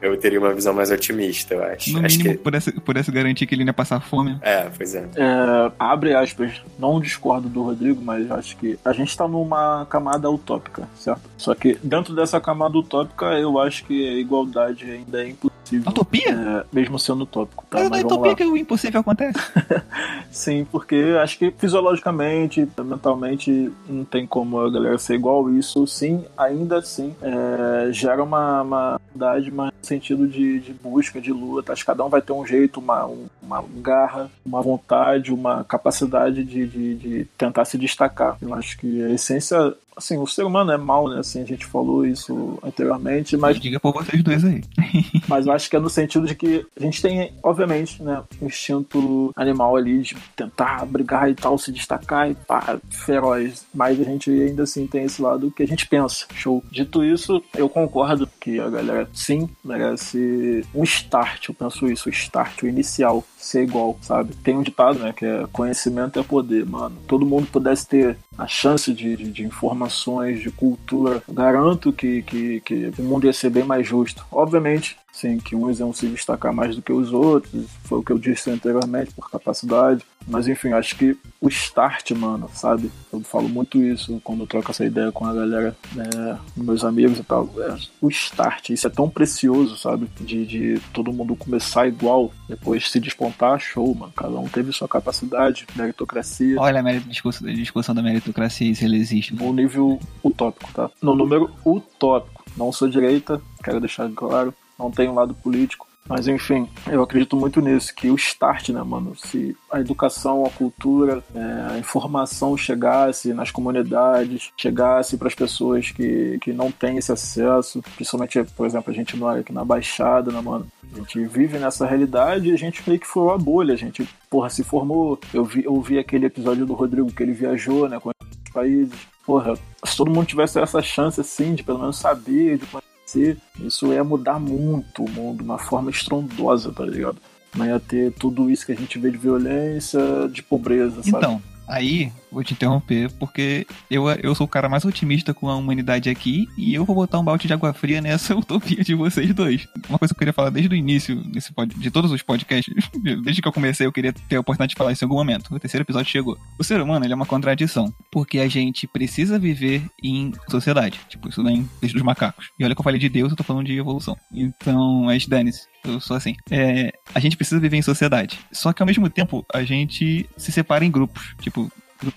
eu teria uma visão mais otimista, eu acho. No acho mínimo, que... pudesse, pudesse garantir que ele não ia passar fome. É, pois é. É, abre aspas, não discordo do Rodrigo, mas acho que a gente tá numa camada utópica, certo? Só que dentro dessa camada utópica, eu acho que a igualdade ainda é impossível. Utopia? É, mesmo sendo utópico, tá? Mas na utopia lá. que o impossível acontece. Sim, porque acho que fisiologicamente, mentalmente, não tem como a galera ser igual. Isso, sim, ainda assim, é, gera uma, uma idade, mas no sentido de, de busca, de luta. Acho que cada um vai ter um jeito, uma, um- uma garra, uma vontade, uma capacidade de, de, de tentar se destacar. Eu acho que a essência. Assim, o ser humano é mau, né? Assim, a gente falou isso anteriormente, mas Diga por vocês dois aí. mas eu acho que é no sentido de que a gente tem, obviamente, né, um instinto animal ali de tentar brigar e tal, se destacar e pá, feroz. Mas a gente ainda assim tem esse lado que a gente pensa. Show. Dito isso, eu concordo que a galera sim merece um start, eu penso isso, o start, o inicial. Ser igual, sabe? Tem um ditado, né, que é conhecimento é poder, mano. Todo mundo pudesse ter a chance de, de, de informações, de cultura, garanto que, que, que o mundo ia ser bem mais justo. Obviamente, sim, que uns iam se destacar mais do que os outros, foi o que eu disse anteriormente, por capacidade. Mas enfim, acho que o start, mano, sabe? Eu falo muito isso quando eu troco essa ideia com a galera, né, meus amigos e tal. É, o start, isso é tão precioso, sabe? De, de todo mundo começar igual, depois se despontar, show, mano. Cada um teve sua capacidade, meritocracia. Olha a discussão, a discussão da meritocracia, se ela existe. No nível utópico, tá? No número utópico. Não sou direita, quero deixar claro não tem um lado político. Mas enfim, eu acredito muito nisso, que o start, né, mano? Se a educação, a cultura, é, a informação chegasse nas comunidades, chegasse para as pessoas que, que não têm esse acesso, principalmente, por exemplo, a gente mora aqui na Baixada, né, mano? A gente vive nessa realidade e a gente meio que foi a bolha, a gente, porra, se formou. Eu vi, eu vi aquele episódio do Rodrigo que ele viajou, né, com os países. Porra, se todo mundo tivesse essa chance, assim, de pelo menos saber, de acontecer, isso ia mudar muito o mundo, de uma forma estrondosa, tá ligado? Não ia ter tudo isso que a gente vê de violência, de pobreza, sabe? Então, aí vou te interromper, porque eu, eu sou o cara mais otimista com a humanidade aqui e eu vou botar um balde de água fria nessa utopia de vocês dois. Uma coisa que eu queria falar desde o início desse pod, de todos os podcasts, desde que eu comecei, eu queria ter a oportunidade de falar isso em algum momento. O terceiro episódio chegou. O ser humano, ele é uma contradição, porque a gente precisa viver em sociedade. Tipo, isso vem desde os macacos. E olha que eu falei de Deus, eu tô falando de evolução. Então, é dane-se. Eu sou assim. É, a gente precisa viver em sociedade. Só que ao mesmo tempo, a gente se separa em grupos. Tipo,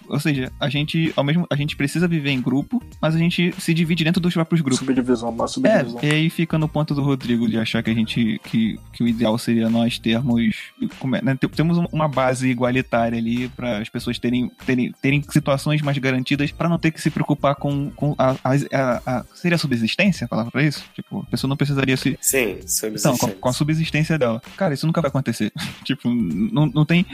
ou seja, a gente, ao mesmo, a gente precisa viver em grupo, mas a gente se divide dentro dos próprios grupos. Subdivisão, uma subdivisão. É, e aí fica no ponto do Rodrigo de achar que a gente que, que o ideal seria nós termos né, temos uma base igualitária ali para as pessoas terem, terem, terem situações mais garantidas para não ter que se preocupar com, com a, a, a, seria a subsistência a palavra para isso? Tipo, a pessoa não precisaria se Sim, subsistência. Então, com, com, a subsistência dela. Cara, isso nunca vai acontecer. tipo, não, não tem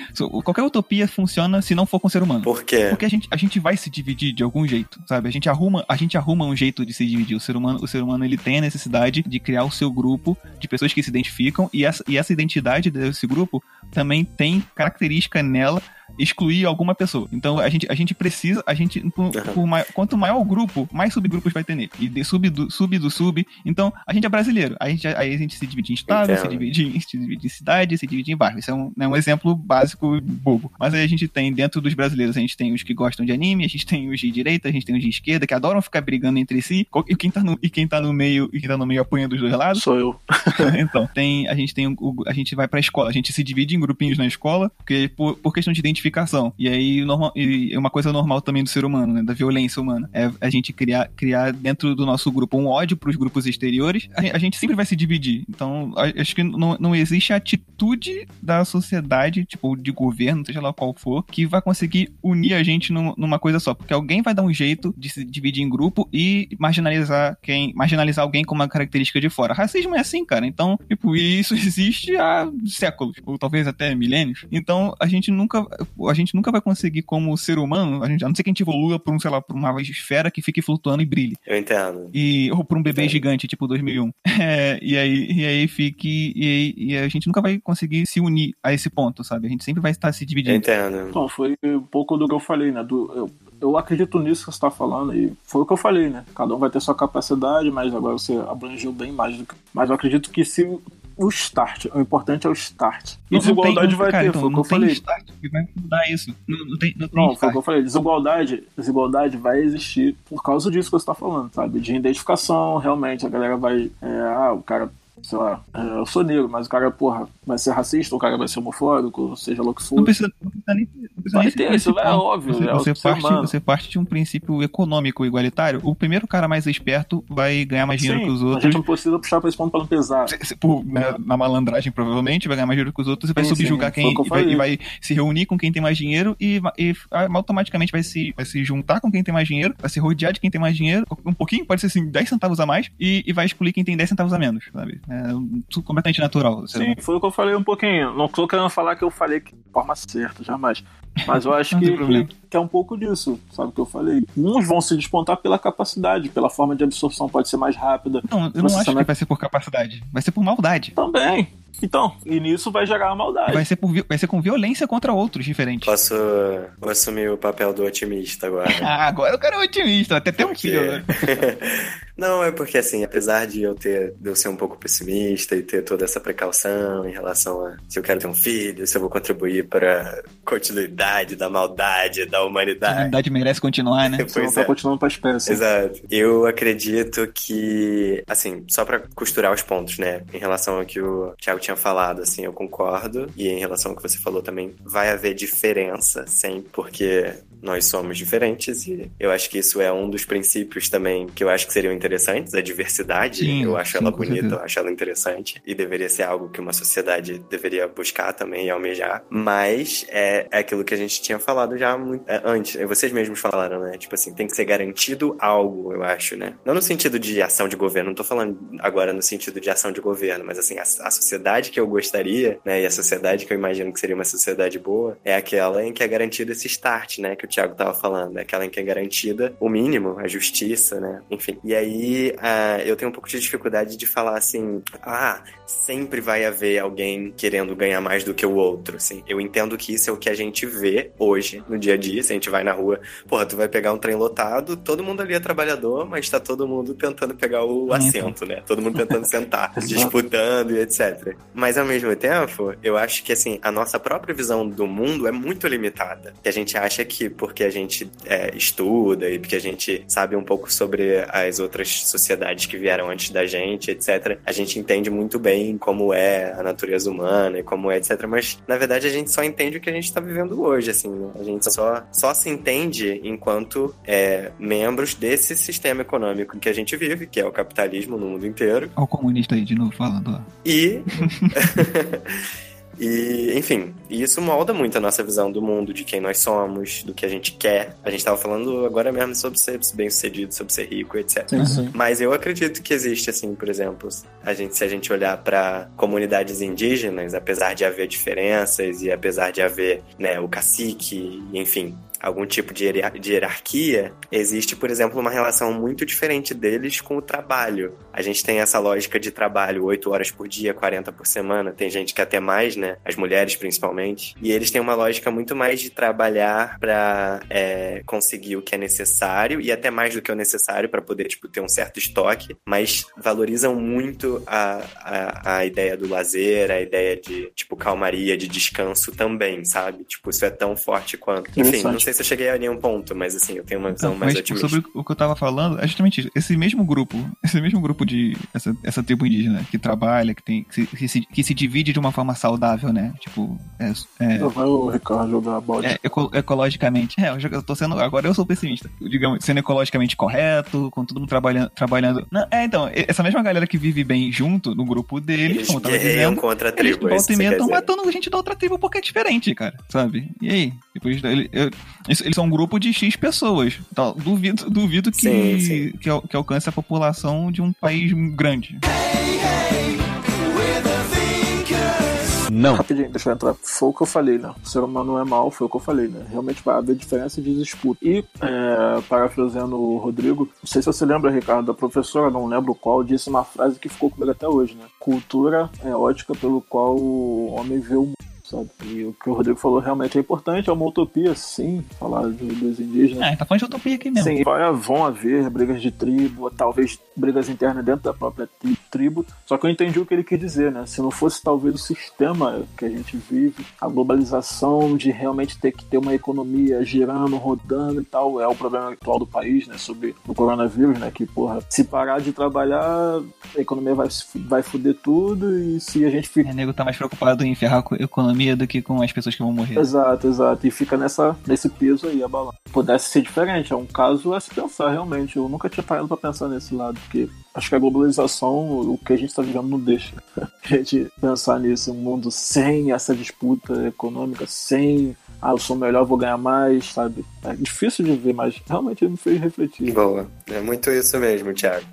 qualquer utopia funciona se não for com o ser humano. Por quê? Porque a gente, a gente vai se dividir de algum jeito, sabe? A gente arruma, a gente arruma um jeito de se dividir. O ser humano, o ser humano ele tem a necessidade de criar o seu grupo de pessoas que se identificam e essa, e essa identidade desse grupo também tem característica nela excluir alguma pessoa. Então a gente, a gente precisa, a gente, por, por maior, quanto maior o grupo, mais subgrupos vai ter nele. E de sub do sub do sub. Então a gente é brasileiro. A gente, aí a gente se divide em estado, se divide, em, se divide em cidade, se divide em bairro. Isso é um, né, um exemplo básico bobo. Mas aí a gente tem, dentro dos brasileiros, a gente tem os que gostam de anime, a gente tem os de direita, a gente tem os de esquerda, que adoram ficar brigando entre si. E quem tá no, e quem tá no meio, e quem tá no meio apanha dos dois lados. Sou eu. então, tem, a gente tem o, a gente vai pra escola, a gente se divide em grupinhos na escola, porque por, por questão de identificação. E aí, normal, e uma coisa normal também do ser humano, né? Da violência humana. É a gente criar, criar dentro do nosso grupo um ódio pros grupos exteriores. A, a gente sempre vai se dividir. Então, acho que não, não existe atitude da sociedade, tipo, de governo, seja lá qual for, que vai conseguir unir a gente numa coisa só. Porque alguém vai dar um jeito de se dividir em grupo e marginalizar quem. marginalizar alguém com uma característica de fora. Racismo é assim, cara. Então, tipo, isso existe há séculos, ou talvez até milênios. Então, a gente nunca. A gente nunca vai conseguir, como ser humano, a, gente, a não ser que a gente evolua por um, sei lá, por uma esfera que fique flutuando e brilhe. Eu entendo. E, ou por um bebê gigante, tipo 2001. É, e aí, e aí fique. E, e, a gente nunca vai conseguir se unir a esse ponto, sabe? A gente sempre vai estar se dividindo. Eu entendo. Então, foi um pouco do que eu falei, né? Do, eu, eu acredito nisso que você está falando e foi o que eu falei, né? Cada um vai ter sua capacidade, mas agora você abrangeu bem mais do que. Mas eu acredito que se o start. O importante é o start. E Não, desigualdade não tem, vai cara, ter, então, foi o que eu falei. start que vai mudar isso. Não, não tem, não tem Não, foi o que eu falei. Desigualdade, desigualdade vai existir por causa disso que você está falando, sabe? De identificação, realmente, a galera vai. é, ah, o cara, sei lá, é, eu sou negro, mas o cara, porra, vai ser racista, o cara vai ser homofóbico, seja lá o que for. Não precisa, não precisa nem, não precisa Vai ter, isso é óbvio, Você, é você parte, humano. você parte de um princípio econômico igualitário. O primeiro cara mais esperto vai ganhar mais dinheiro Sim, que os a outros. gente não precisa puxar pra esse ponto pra não pesar. Por, né, na malandragem, provavelmente, vai ganhar mais dinheiro que os outros e vai Sim, subjugar sim, quem que e vai, e vai se reunir com quem tem mais dinheiro e, e automaticamente vai se, vai se juntar com quem tem mais dinheiro, vai se rodear de quem tem mais dinheiro, um pouquinho, pode ser assim, 10 centavos a mais, e, e vai excluir quem tem 10 centavos a menos, sabe? É tudo completamente natural. Sim, foi o que eu falei um pouquinho. Não tô querendo falar que eu falei que de forma certa, jamais. Mas eu acho que, que, que é um pouco disso, sabe o que eu falei? Uns vão se despontar pela capacidade, pela forma de absorção pode ser mais rápida. Não, eu não acho que vai ser por capacidade, vai ser por maldade. Também, Então, e nisso vai gerar a maldade. Vai ser, por, vai ser com violência contra outros diferentes. Posso vou assumir o papel do otimista agora. Ah, agora o cara é otimista, até tem um filho, né? Não, é porque assim, apesar de eu ter de eu ser um pouco pessimista e ter toda essa precaução em relação a se eu quero ter um filho, se eu vou contribuir para a continuidade da maldade da A humanidade. humanidade merece continuar, né? Só Pois tá é. continuando pra espécie. Exato. Eu acredito que, assim, só pra costurar os pontos, né? Em relação ao que o Thiago tinha falado, assim, eu concordo. E em relação ao que você falou também, vai haver diferença, sempre, porque nós somos diferentes e eu acho que isso é um dos princípios também que eu acho que seriam interessantes, a diversidade. Sim, eu acho sim, ela bonita, certeza. eu acho ela interessante e deveria ser algo que uma sociedade deveria buscar também e almejar. Mas é, é aquilo que a gente tinha falado já muito, é, antes. é, Vocês mesmos falaram, né? Tipo assim, tem que ser garantido algo, eu acho, né? Não no sentido de ação de governo, não tô falando agora no sentido de ação de governo, mas assim, a, a sociedade que eu gostaria, né? E a sociedade que eu imagino que seria uma sociedade boa, é aquela em que é garantido esse start, né? Que o Thiago tava falando. É aquela em que é garantida o mínimo, a justiça, né? Enfim. E aí, ah, eu tenho um pouco de dificuldade de falar assim, ah, sempre vai haver alguém querendo ganhar mais do que o outro, assim. Eu entendo que isso é o que a gente vê hoje, no dia a dia, se a gente vai na rua, porra, tu vai pegar um trem lotado, todo mundo ali é trabalhador, mas tá todo mundo tentando pegar o assento, né? Todo mundo tentando sentar, disputando e etc. Mas ao mesmo tempo, eu acho que assim, a nossa própria visão do mundo é muito limitada. Que a gente acha que porque a gente é, estuda e porque a gente sabe um pouco sobre as outras sociedades que vieram antes da gente, etc., a gente entende muito bem como é a natureza humana e como é, etc. Mas na verdade a gente só entende o que a gente tá vivendo hoje, assim. né? A gente só, só se entende enquanto é, membros desse sistema econômico que a gente vive, que é o capitalismo no mundo inteiro. Olha o comunista aí de novo falando, ó. E. E, enfim, isso molda muito a nossa visão do mundo, de quem nós somos, do que a gente quer. A gente tava falando agora mesmo sobre ser bem sucedido, sobre ser rico, etc. Sim, sim. Mas eu acredito que existe, assim, por exemplo, a gente, se a gente olhar para comunidades indígenas, apesar de haver diferenças e apesar de haver né, o cacique, enfim, algum tipo de de hierarquia, existe, por exemplo, uma relação muito diferente deles com o trabalho. A gente tem essa lógica de trabalho 8 horas por dia, 40 por semana, tem gente que até mais, né? As mulheres principalmente. E eles têm uma lógica muito mais de trabalhar para conseguir o que é necessário e até mais do que o necessário para poder tipo ter um certo estoque, mas valorizam muito a, a, a ideia do lazer, a ideia de tipo calmaria, de descanso também, sabe? Tipo, isso é tão forte quanto. Enfim, não sei se eu cheguei a nenhum ponto, mas assim, eu tenho uma visão Não, mais mas otimista. sobre o que eu tava falando, é justamente isso. Esse mesmo grupo, esse mesmo grupo de. Essa, essa tribo indígena que trabalha, que, tem, que, se, que, se, que se divide de uma forma saudável, né? Tipo, é, é, vai o Ricardo jogar a bola. é, eco- ecologicamente. É, eu, tô sendo. Agora eu sou pessimista. Digamos, sendo ecologicamente correto, com todo mundo trabalhando. trabalhando Não, é, então, essa mesma galera que vive bem junto no grupo deles, Eles como eu tava guerreiam dizendo. contra a Eles tribo, é isso volta e meia estão matando gente da outra tribo porque é diferente, cara, sabe? E aí? Depois, ele- eu- eles, são um grupo de X pessoas. Então, duvido, duvido que, Sim, sim. Que, que alcance a população de um país grande. Não. Rapidinho, deixa eu entrar. Foi o que eu falei, né? O ser humano não é mal, foi o que eu falei, né? Realmente vai haver diferença de disputa. E, é, parafraseando o Rodrigo, não sei se você lembra, Ricardo, da professora, não lembro qual, disse uma frase que ficou comigo até hoje, né? Cultura é a ótica pelo qual o homem vê o mundo. Sabe? E o que o Rodrigo falou realmente é importante, é uma utopia, sim, falar do- dos indígenas. É, tá falando de utopia aqui mesmo. Sim, vai, vão haver brigas de tribo, talvez brigas internas dentro da própria tri- tribo. Só que eu entendi o que ele quis dizer, né? Se não fosse talvez o sistema que a gente vive, a globalização de realmente ter que ter uma economia girando, rodando e tal, é o problema atual do país, né? Sobre o coronavírus, né? Que, porra, se parar de trabalhar, a economia vai, vai fuder tudo e se a gente fica O nego tá mais preocupado em ferrar com a economia do que com as pessoas que vão morrer. Exato, exato. E fica nessa, nesse peso aí, a balança. Pudesse ser diferente, é um caso a se pensar, realmente. Eu nunca tinha parado pra pensar nesse lado, porque acho que a globalização, o que a gente tá vivendo, não deixa a gente pensar nisso. Um mundo sem essa disputa econômica, sem. Ah, eu sou melhor, vou ganhar mais, sabe? É difícil de ver, mas realmente me fez refletir. Boa. É muito isso mesmo, Thiago.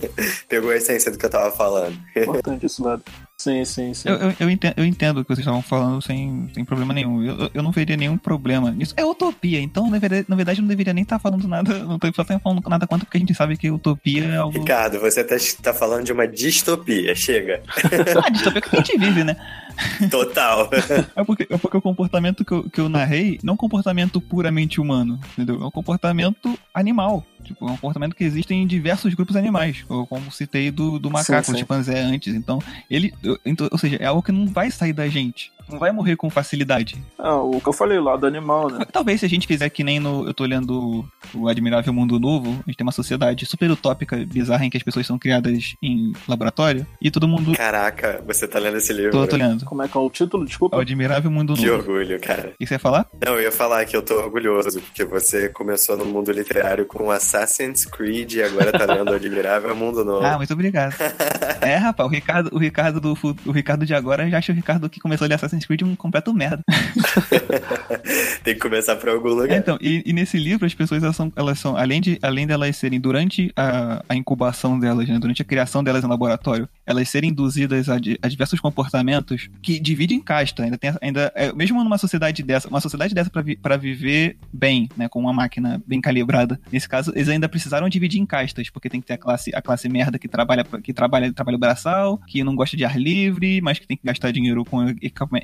Pegou a essência do que eu tava falando. Importante esse lado. Sim, sim, sim. Eu, eu, eu entendo, eu entendo o que vocês estavam falando sem, sem problema nenhum. Eu, eu- não veria nenhum problema nisso. É utopia, então na verdade, na verdade eu não deveria nem estar falando nada, não tô falando nada contra, porque a gente sabe que utopia é algo. Ricardo, você tá, tá falando de uma distopia, chega. Ah, distopia que a gente vive, né? Total. É porque, é porque o comportamento que eu, que eu narrei não é um comportamento puramente humano, entendeu? É um comportamento animal. Tipo, é um comportamento que existe em diversos grupos animais. Como citei do, do macaco, Sim, do sim. chimpanzé antes. Então, ele. então, ou seja, é algo que não vai sair da gente. Não vai morrer com facilidade. Ah, o que eu falei, o lado animal, né? Talvez se a gente fizer que nem no. Eu tô olhando o Admirável Mundo Novo, a gente tem uma sociedade super utópica, bizarra, em que as pessoas são criadas em laboratório e todo mundo. Caraca, você tá lendo esse livro. Tô, tô olhando. Como é que é o título? Desculpa. O Admirável Mundo Que Novo. orgulho, cara. O que você ia falar? Não, eu ia falar que eu tô orgulhoso, porque você começou no mundo literário com Assassin's Creed e agora tá lendo o Admirável Mundo Novo. Ah, muito obrigado. é, rapaz, o Ricardo, o Ricardo do o Ricardo de agora já acha o Ricardo que começou a ler Assassin's Creed um completo merda. Tem que começar pra algum É, lugar. então, e, e nesse livro as pessoas elas são, elas são além de além delas serem durante a, a incubação delas, né, durante a criação delas no laboratório, elas serem induzidas a, a diversos comportamentos que dividem casta, ainda tem ainda é, mesmo numa sociedade dessa, uma sociedade dessa para viver bem, né, com uma máquina bem calibrada. Nesse caso, eles ainda precisaram dividir em castas, porque tem que ter a classe a classe merda que trabalha que trabalha trabalho braçal, que não gosta de ar livre, mas que tem que gastar dinheiro com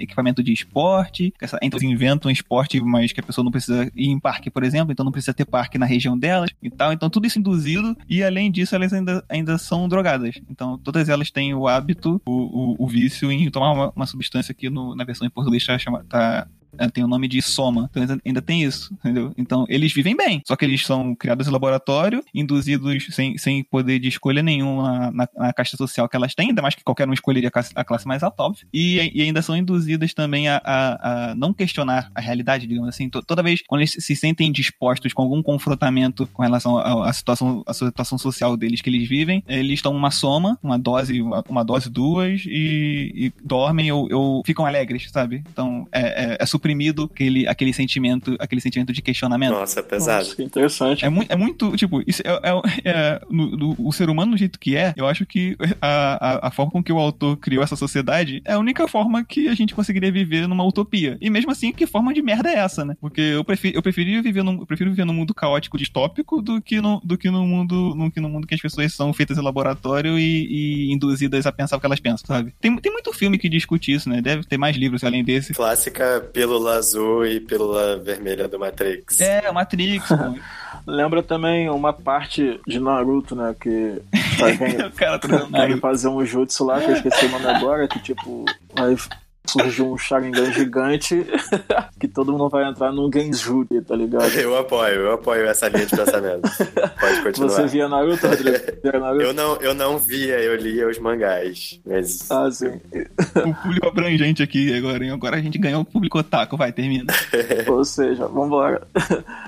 equipamento de esporte, essa, então eles inventam um esporte, mas que a pessoa não precisa ir em parque, por exemplo, então não precisa ter parque na região delas e tal. Então tudo isso induzido e além disso elas ainda, ainda são drogadas. Então todas elas têm o hábito, o, o, o vício em tomar uma, uma substância que no- na versão em português tá, tá tem o nome de soma. Então ainda- ainda tem isso, entendeu? Então eles vivem bem. Só que eles são criados em laboratório, induzidos sem, sem poder de escolha nenhuma na, na caixa social que elas têm, ainda mais que qualquer um escolheria a classe, a classe mais alta, óbvio. E, e ainda são induzidas também a, a- a não questionar a realidade, digamos assim. To- Toda vez quando eles se sentem dispostos com algum confrontamento com relação à situação, à situação social deles que eles vivem, eles tomam uma soma, uma dose, uma, uma dose duas e, e dormem ou, ou ficam alegres, sabe? Então é, é- é suprimido aquele, aquele sentimento, aquele sentimento de questionamento. Nossa, pesado. Nossa, que interessante. É muito, é muito, tipo, isso é, é- é- no- no- o ser humano do jeito que é, eu acho que a, a, a forma com que o autor criou essa sociedade é a única forma que a gente conseguiria viver numa utopia. E mesmo assim, que forma de merda é essa, né? Porque eu, prefiro, eu, preferia viver num, eu prefiro viver num mundo caótico distópico do que no, do que no mundo no que no mundo que as pessoas são feitas em laboratório e, e induzidas a pensar o que elas pensam, sabe? Tem, tem muito filme que discute isso, né? Deve ter mais livros além desse. Clássica pílula azul e pílula vermelha do Matrix. É, Matrix, pô. Lembra também uma parte de Naruto, né? Que vai o cara tá fazer um jutsu lá, que eu esqueci o nome agora, que tipo, vai surgir um Sharingan gigante que todo mundo vai entrar num Genjutsu, tá ligado? Eu apoio, eu apoio essa linha de pensamento. Pode continuar. Você via Naruto, Rodrigo? Via Naruto? Eu não, eu não via, eu lia os mangás. Mas Ah, sim. o público abrangente aqui agora, hein? Agora a gente ganhou o público otaku, vai, termina. Ou seja, vambora.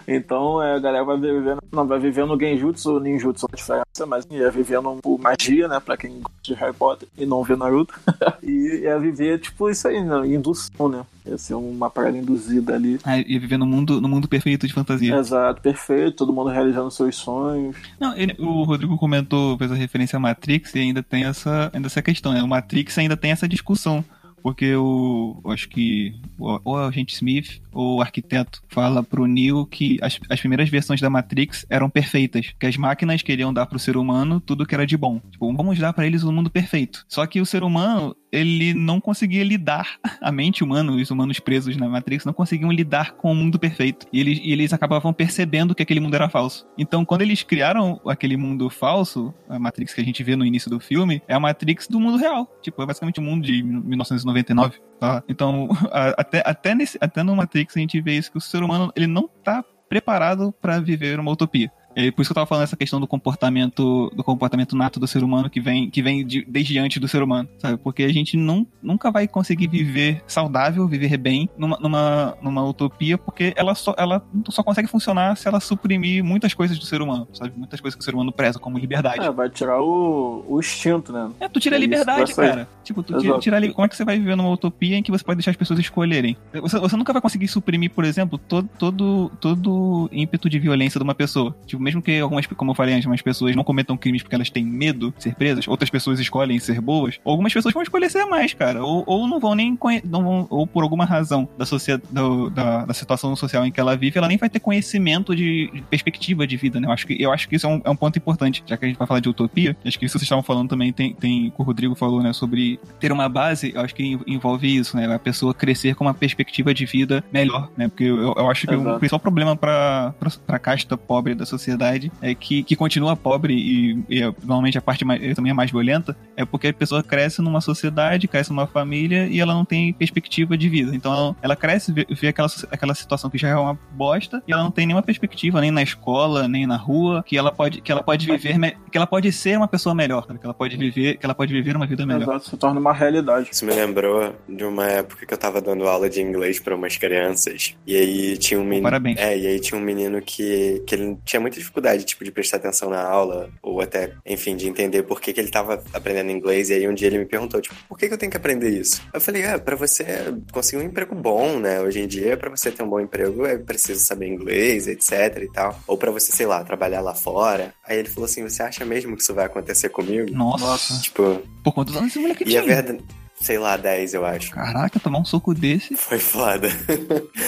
Então é, a galera vai viver, não, vai viver no Genjutsu ou Ninjutsu, a diferença, mas ia vivendo por magia, né, pra quem gosta de Harry Potter e não vê Naruto. e ia viver, tipo, isso aí, né, indução, né, ia ser uma parada induzida ali. Ah, ia viver no mundo, no mundo perfeito de fantasia. Exato, perfeito, todo mundo realizando seus sonhos. Não, ele- o Rodrigo comentou, fez a referência a Matrix e ainda tem essa, ainda essa questão, né? O Matrix ainda tem essa discussão. Porque o. Acho que. Ou é o agente Smith ou o arquiteto fala pro Neo que as, as primeiras versões da Matrix eram perfeitas. Que as máquinas queriam dar pro ser humano tudo que era de bom. Tipo, vamos dar pra eles um mundo perfeito. Só que o ser humano, ele não conseguia lidar. A mente humana, os humanos presos na Matrix, não conseguiam lidar com o mundo perfeito. E eles, e eles acabavam percebendo que aquele mundo era falso. Então, quando eles criaram aquele mundo falso, a Matrix que a gente vê no início do filme, é a Matrix do mundo real. Tipo, é basicamente o mundo de 1999. Tá? Então, a- até, até, nesse, até no Matrix a gente vê isso, que o ser humano ele não tá preparado para viver uma utopia. É por isso que eu tava falando essa questão do comportamento do comportamento nato do ser humano que vem que vem de- desde antes do ser humano, sabe? Porque a gente não, nunca vai conseguir viver saudável, viver bem numa, numa, numa utopia, porque ela só, ela só consegue funcionar se ela suprimir muitas coisas do ser humano, sabe? Muitas coisas que o ser humano preza, como liberdade. É, vai tirar o, o instinto, né? É, tu tira a É isso, liberdade, sair. cara. Tipo, tu tira, Exato. tira a Como é que você vai viver numa utopia em que você pode deixar as pessoas escolherem? Você, você nunca vai conseguir suprimir, por exemplo, todo, todo, todo ímpeto de violência de uma pessoa. Tipo, mesmo que algumas, como eu falei antes, algumas pessoas não cometam crimes porque elas têm medo de ser presas, outras pessoas escolhem ser boas, algumas pessoas vão escolher ser mais, cara. Ou, ou não vão nem não vão, ou por alguma razão da, sociedade, da, da situação social em que ela vive, ela nem vai ter conhecimento de, de perspectiva de vida, né? Eu acho que, eu acho que isso é um, é um ponto importante, já que a gente vai falar de utopia. Acho que isso vocês estavam falando também, tem, tem que o Rodrigo falou, né, sobre ter uma base, eu acho que en- envolve isso, né? A pessoa crescer com uma perspectiva de vida melhor, né? Porque eu, eu acho que o Exato. principal problema pra, pra casta pobre da sociedade é que, que continua pobre e, e é, normalmente a parte mais, também é mais violenta, é porque a pessoa cresce numa sociedade, cresce numa família e ela não tem perspectiva de vida. Então ela, ela cresce, vê, vê aquela, aquela situação que já é uma bosta e ela não tem nenhuma perspectiva, nem na escola, nem na rua, que ela pode, que ela pode viver, que ela pode ser uma pessoa melhor, sabe? que ela pode viver, que ela pode viver uma vida melhor. Exato, se torna uma realidade. Isso me lembrou de uma época que eu tava dando aula de inglês pra umas crianças. E aí tinha um menino. Parabéns. É, e aí tinha um menino que, que ele tinha muita dificuldade, tipo, de prestar atenção na aula, ou até, enfim, de entender por que, que ele tava aprendendo inglês. E aí um dia ele me perguntou, tipo, por que, que eu tenho que aprender isso? Eu falei, é, pra você conseguir um emprego bom, né? Hoje em dia, pra você ter um bom emprego, é preciso saber inglês, etc e tal. Ou pra você, sei lá, trabalhar lá fora. Aí ele falou assim, você acha mesmo que isso vai acontecer comigo? Nossa, Tipo, por quantos anos esse moleque e a tinha? verdade. Sei lá, 10, eu acho. Caraca, tomar um soco desse, Foi foda.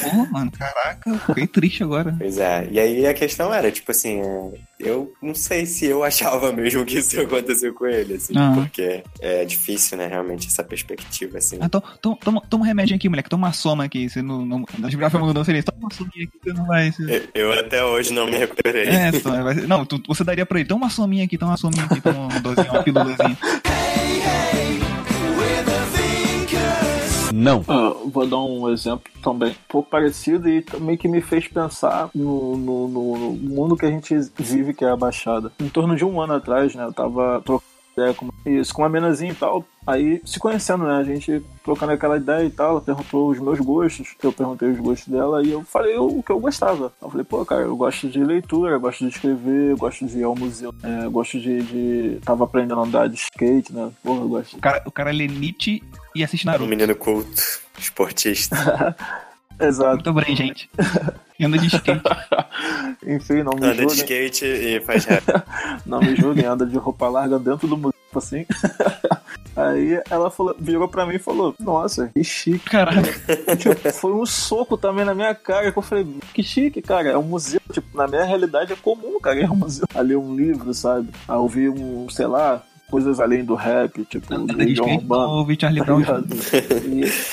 porra, mano, caraca, eu fiquei triste agora. Pois é. E aí a questão era, tipo assim, é, eu não sei se eu achava mesmo que isso aconteceu com ele, assim, Ah. porque é difícil, né, realmente, essa perspectiva, assim. Ah, to, to, toma, toma um remédio aqui, moleque, toma uma soma aqui, você não, não, das grafas mudou, seria, toma uma sominha aqui, você não vai... Você... Eu eu até hoje não me recuperei. É, só, não, tu, você daria pra ele, toma uma sominha aqui, toma uma sominha aqui, toma um dozinho, uma pílulazinha. Não. Ah, vou dar um exemplo também um pouco parecido e também que me fez pensar no, no- no- no mundo que a gente vive, que é a Baixada. Em torno de um ano atrás, né, eu tava trocando ideia com, isso, com uma menazinha e tal. Aí, se conhecendo, né, a gente trocando aquela ideia e tal, ela perguntou os meus gostos, eu perguntei os gostos dela e eu falei o que eu gostava. Eu falei, pô, cara, eu gosto de leitura, eu gosto de escrever, eu gosto de ir ao museu, é, eu gosto de, de... Tava aprendendo a andar de skate, né, pô, eu gosto O cara, o cara lê Nietzsche e assiste Um Naruto. menino culto, esportista. Exato. Muito bem, gente. E anda de skate. Enfim, não me Anda de julguem. skate e faz rap. Não me julguem, anda de roupa larga dentro do museu, assim. Aí ela falou, virou pra mim e falou: Nossa, que chique. Caralho. Tipo, foi um soco também na minha cara. Que eu falei: Que chique, cara. É um museu. Tipo, na minha realidade é comum, cara. É um museu. A ler um livro, sabe? A ouvir um, sei lá. Coisas além do rap, tipo, Legião skate, Urbana. Tá?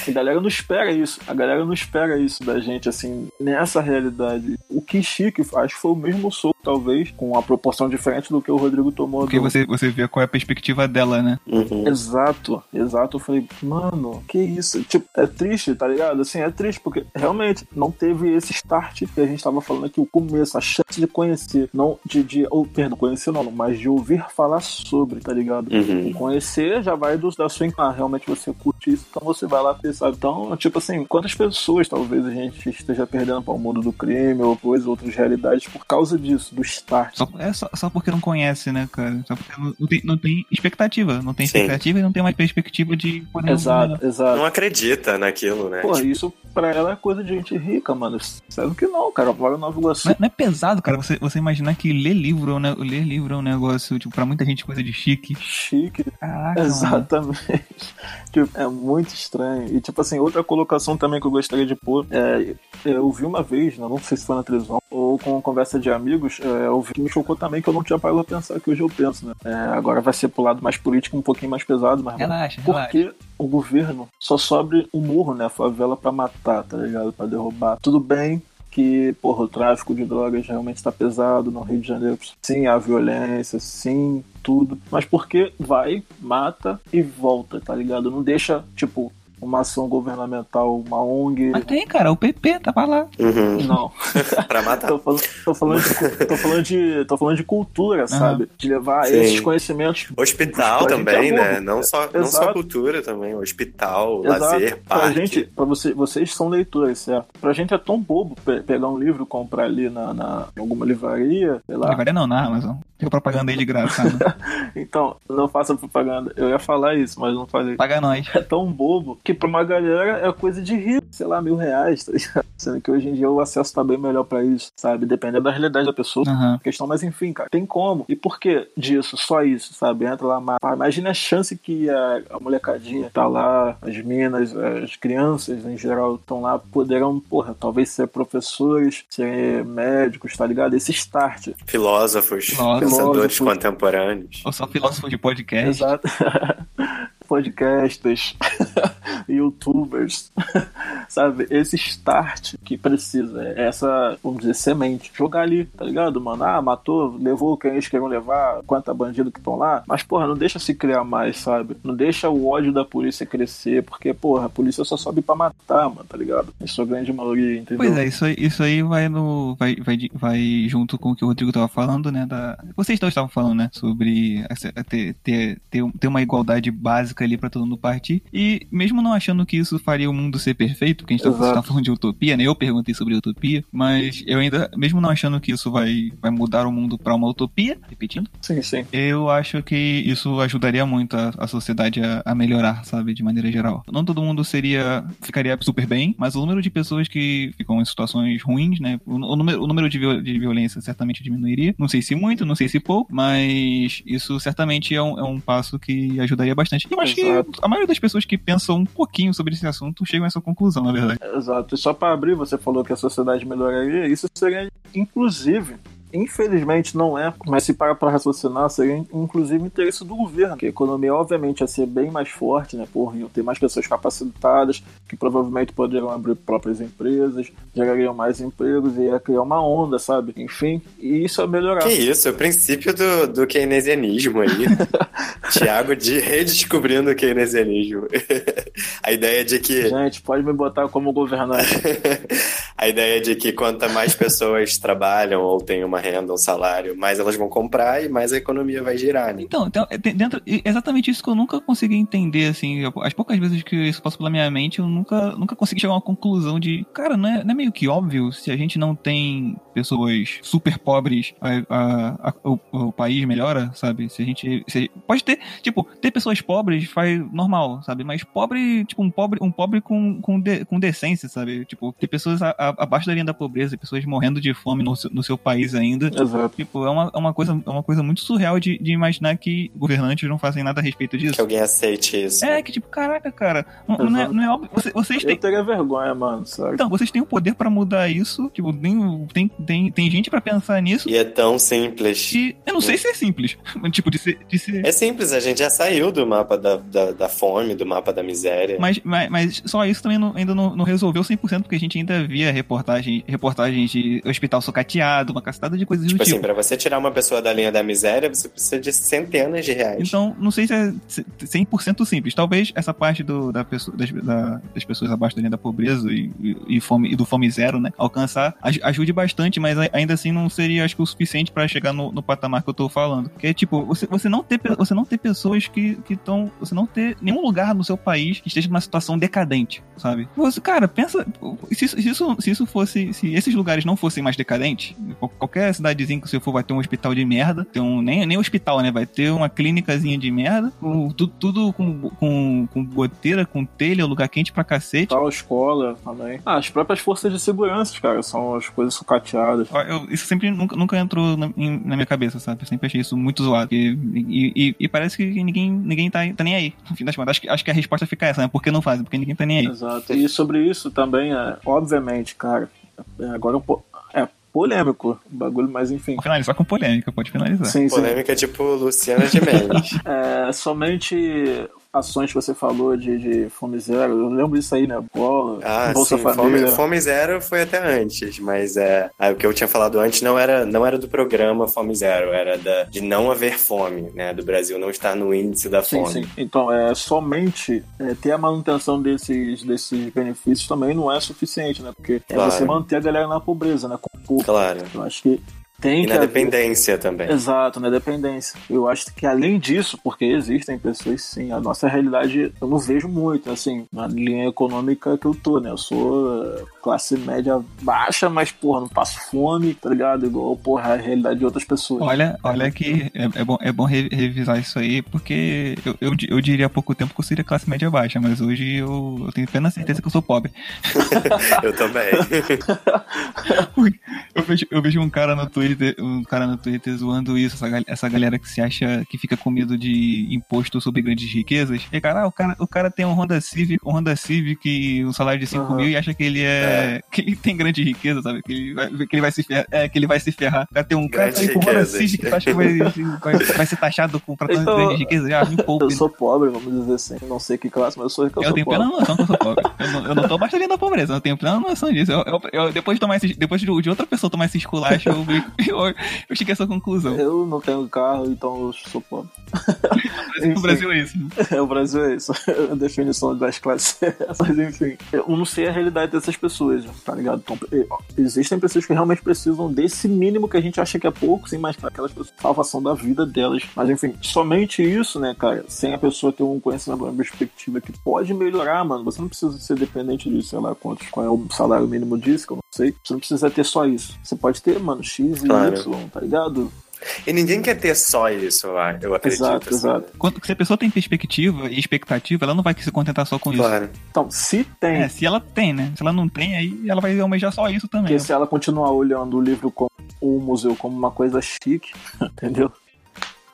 E a galera não espera isso. A galera não espera isso da gente, assim, nessa realidade. O que Chique acho que foi o mesmo soco, talvez, com uma proporção diferente do que o Rodrigo tomou. Porque do- você, você vê qual é a perspectiva dela, né? Uhum. Exato, exato. Eu falei, mano, que isso? Tipo, é triste, tá ligado? Assim, é triste porque realmente não teve esse start que a gente tava falando aqui, o começo, a chance de conhecer, não de, de ou, perdão, conhecer não, mas de ouvir falar sobre, tá ligado? Uhum. Conhecer já vai do, da sua ah, realmente você curte isso, então você vai lá pensar. Então, tipo assim, quantas pessoas talvez a gente esteja perdendo para o mundo do crime ou coisas, outras realidades por causa disso, do start. Só, é só, só porque não conhece, né, cara? Só porque não, não tem, não tem expectativa. Não tem Sim. expectativa e não tem mais perspectiva de poder Exato, exato. Não acredita naquilo, né? Pô, Tipo, isso pra ela é coisa de gente rica, mano. Sabe que não, cara. Em Nova Iguaçu. Não é, não é pesado, cara, você, você imaginar que ler livro, é um ne- ler livro é um negócio, tipo, pra muita gente coisa de chique. Chique. Caraca, mano. Exatamente. tipo, é muito estranho. E, tipo assim, outra colocação também que eu gostaria de pôr é. Eu vi uma vez, né, não sei se foi na televisão ou com conversa de amigos, é, eu vi que me chocou também que eu não tinha parado a pensar que hoje eu penso, né? É, agora vai ser pro lado mais político, um pouquinho mais pesado, mas. Relaxa, relaxa. Porque o governo só sobe o morro, né? A favela pra matar, tá ligado? Pra derrubar. Tudo bem que, porra, o tráfico de drogas realmente tá pesado no Rio de Janeiro. Sim, há violência, sim, tudo. Mas porque vai, mata e volta, tá ligado? Não deixa, tipo, uma ação governamental, uma ONG. Mas tem, cara, o PP tava lá. Uhum. Não. pra matar. Tô falando, tô falando, de, tô falando de. Tô falando de cultura, sabe? De levar Sim. esses conhecimentos Hospital Pra também, é né? amor. Não só, não só cultura também. Hospital, Exato. lazer, Pra parque. gente, pra você, vocês são leitores, certo? Pra gente é tão bobo pe- pegar um livro, comprar ali na, na- em alguma livraria, sei lá. Livraria não, na Amazon. Fica propaganda aí de graça. Né? Então, não faça propaganda. Eu ia falar isso, mas não falei. Paga nós. É tão bobo que que pra uma galera é coisa de rico, sei lá, mil reais, tá ligado? Sendo que hoje em dia o acesso tá bem melhor pra isso, sabe? Dependendo da realidade da pessoa. Aham. Questão, mas enfim, cara, tem como. E por que disso? Só isso, sabe? Entra lá, mas imagina a chance que a, a molecadinha tá lá, as minas, as crianças em geral estão lá, poderão, porra, talvez ser professores, ser médicos, tá ligado? Esse start. Filósofos, Filósofos. pensadores contemporâneos. Ou só filósofo de podcast. Exato. Podcasters, youtubers, sabe? Esse start que precisa, é essa, vamos dizer, semente. Jogar ali, tá ligado, mano? Ah, matou, levou quem eles queriam levar, quanta bandido que estão lá. Mas, porra, não deixa se criar mais, sabe? Não deixa o ódio da polícia crescer, porque, porra, a polícia só sobe pra matar, mano, tá ligado? Em sua grande maioria, entendeu? Pois é, isso aí, isso aí vai no. Vai, vai, vai junto com o que o Rodrigo tava falando, né? Da, vocês dois estavam falando, né? Sobre ter, ter, ter uma igualdade básica ali pra todo mundo partir. E mesmo não achando que isso faria o mundo ser perfeito, porque a gente tá, Exato. tá falando de utopia, né? Eu perguntei sobre utopia, mas eu ainda, mesmo não achando que isso vai, vai mudar o mundo pra uma utopia, repetindo, Sim, sim. eu acho que isso ajudaria muito a, a sociedade a, a melhorar, sabe, de maneira geral. Não todo mundo seria ficaria super bem, mas o número de pessoas que ficam em situações ruins, né, o, o número, o número de, viol- de violência certamente diminuiria. Não sei se muito, não sei se pouco, mas isso certamente é um, é um passo que ajudaria bastante. E acho Exato. que a maioria das pessoas que pensam um pouquinho sobre esse assunto chegam a essa conclusão, na verdade. Exato. E só para abrir, você falou que a sociedade melhoraria, isso seria inclusive. Infelizmente não é, mas se para para raciocinar, seria inclusive interesse do governo, que a economia obviamente ia ser bem mais forte, né? Porra, iam ter mais pessoas capacitadas, que provavelmente poderiam abrir próprias empresas, gerariam mais empregos e ia criar uma onda, sabe? Enfim, e isso é melhorar. Que isso, o princípio do, do keynesianismo aí. Tiago de redescobrindo o keynesianismo. A ideia de que Gente, pode me botar como governante. a ideia de que quanto mais pessoas trabalham ou têm uma renda, um salário, mais elas vão comprar e mais a economia vai girar, né? Então, então, de- dentro, exatamente isso que eu nunca consegui entender, assim, as poucas vezes que isso passou pela minha mente, eu nunca, nunca consegui chegar a uma conclusão de, cara, não é, não é meio que óbvio se a gente não tem pessoas super pobres, a- a- a- o, o país melhora, sabe? Se a gente, se- pode ter, tipo, ter pessoas pobres faz normal, sabe? Mas pobre, tipo, um pobre, um pobre com, com, de- com decência, sabe? Tipo, ter pessoas a- abaixo da linha da pobreza, pessoas morrendo de fome no, seu- no seu país ainda, Exato. Tipo, é uma, é uma, coisa, é uma coisa muito surreal de, de imaginar que governantes não fazem nada a respeito Que disso. alguém aceite isso. É, que tipo, caraca, cara, não, não é, não é óbvio. Você- vocês Eu têm. teria vergonha, mano, sabe? Então, vocês têm o poder pra mudar isso. Tipo, tem, tem, tem, tem gente pra pensar nisso. E é tão simples. E eu não sei se é simples. tipo, de ser. De ser É simples, a gente já saiu do mapa da, da, da fome, do mapa da miséria. mas, mas, mas só isso também não- ainda não, não resolveu 100%, porque a gente ainda via reportagem, reportagens de hospital socateado, uma cacetada de coisas do Tipo tipo. assim, pra você tirar uma pessoa da linha da miséria, você precisa de centenas de reais. Então, não sei se é 100% simples. Talvez essa parte do, da pessoa, das, da- das pessoas abaixo da linha da pobreza e, e, fome, e do fome zero, né? Alcançar, aj- ajude bastante, mas ainda assim não seria, acho que, o suficiente pra chegar no, no patamar que eu tô falando. Porque, tipo, você, você, não, ter, você não ter pessoas que estão. Você não ter nenhum lugar no seu país que esteja numa situação decadente, sabe? Você, cara, pensa. Se, isso- se isso, se isso fosse. Se esses lugares não fossem mais decadentes, qual- qualquer cidadezinha que você for vai ter um hospital de merda, ter um, nem, nem hospital, né? Vai ter uma clínicazinha de merda, com, tudo, tudo com, com, com goteira, com telha, lugar quente pra cacete. Tal escola também. Ah, as próprias forças de segurança, cara, são as coisas sucateadas. Eu- isso sempre nunca, nunca entrou na, na minha cabeça, sabe? Eu sempre achei isso muito zoado. E, e- e- e parece que ninguém, ninguém tá, tá nem aí. No fim das contas, acho que, acho que a resposta fica essa, né? Por que não fazem? Porque ninguém tá nem aí. Exato. E sobre isso também, é, obviamente, cara, é, agora um po- é polêmico o bagulho, mas enfim. Vou finalizar com polêmica, pode finalizar. Sim, sim. Polêmica tipo Luciana Gimenez. É, somente ações que você falou de, de fome zero, eu lembro disso aí, né? Bola, Ah, Bolsa sim, fome, Família. fome Zero foi até antes, mas é, ah, o que eu tinha falado antes não era, não era do programa Fome Zero, era da, de não haver fome, né? Do Brasil não estar no índice da Sim, fome. sim. Então, é, somente é, ter a manutenção desses, desses benefícios também não é suficiente, né? Porque é Claro. você manter a galera na pobreza, né? Com. Claro. Eu acho que Tem E que na haver- dependência também. Exato, na dependência. Eu acho que além disso, porque existem pessoas sim, a nossa realidade eu não vejo muito, assim, na linha econômica que eu tô, né? Eu sou eh, classe média baixa, mas, porra, não passo fome, tá ligado? Igual, porra, a realidade de outras pessoas. Olha, olha que é, é bom, é bom re- revisar isso aí, porque eu, eu, eu diria há pouco tempo que eu seria classe média baixa, mas hoje eu, eu tenho plena certeza que eu sou pobre. Eu também. Eu vejo, eu vejo um cara no Twitter, um cara no Twitter zoando isso, essa, gal- essa galera que se acha que fica com medo de imposto sobre grandes riquezas. E cara, ah, o cara, o cara tem um Honda Civic, um Honda Civic, um salário de 5 Aham. mil e acha que ele é, que ele tem grande riqueza, sabe? Que ele vai, que ele vai se ferrar, é, que ele vai se ferrar. O cara tem um cara tá aí com um Honda. Civic, tu acha que vai, vai, vai ser taxado com pra Então, grandes riquezas? Já, me poupe. Eu sou pobre, vamos dizer assim. Não sei que classe, mas eu sou, eu Eu sou tenho pobre. plena noção que eu sou pobre. Eu não, eu não tô ali na pobreza, eu tenho plena noção disso. Eu, eu- eu- depois de tomar depois de, de outra pessoa tomar esse esculacho, eu, eu, eu cheguei a essa conclusão. Eu não tenho carro, então eu sou pobre. O Brasil é isso. né? É, o Brasil é isso. A definição das classes é essa. Mas enfim, eu não sei a realidade dessas pessoas, tá ligado? Então, eh, existem pessoas que realmente precisam desse mínimo que a gente acha que é pouco, sim, mas aquelas pessoas, salvação da vida delas. Mas enfim, somente isso, né, cara? Sem a pessoa ter um conhecimento, uma perspectiva que pode melhorar, mano. Você não precisa ser dependente de, sei lá, quantos, qual é o salário mínimo disso, que eu não sei. Você não precisa ter só isso. Você pode ter, mano, X e Claro. Y, tá ligado? E ninguém quer ter só isso, eu acredito. Exato, assim. exato. Quando, se a pessoa tem perspectiva e expectativa, ela não vai se contentar só com isso. Claro. Então, se tem É, se ela tem, né? Se ela não tem, aí ela vai almejar só isso também. Porque se ela continuar olhando o livro como o museu como uma coisa chique, entendeu?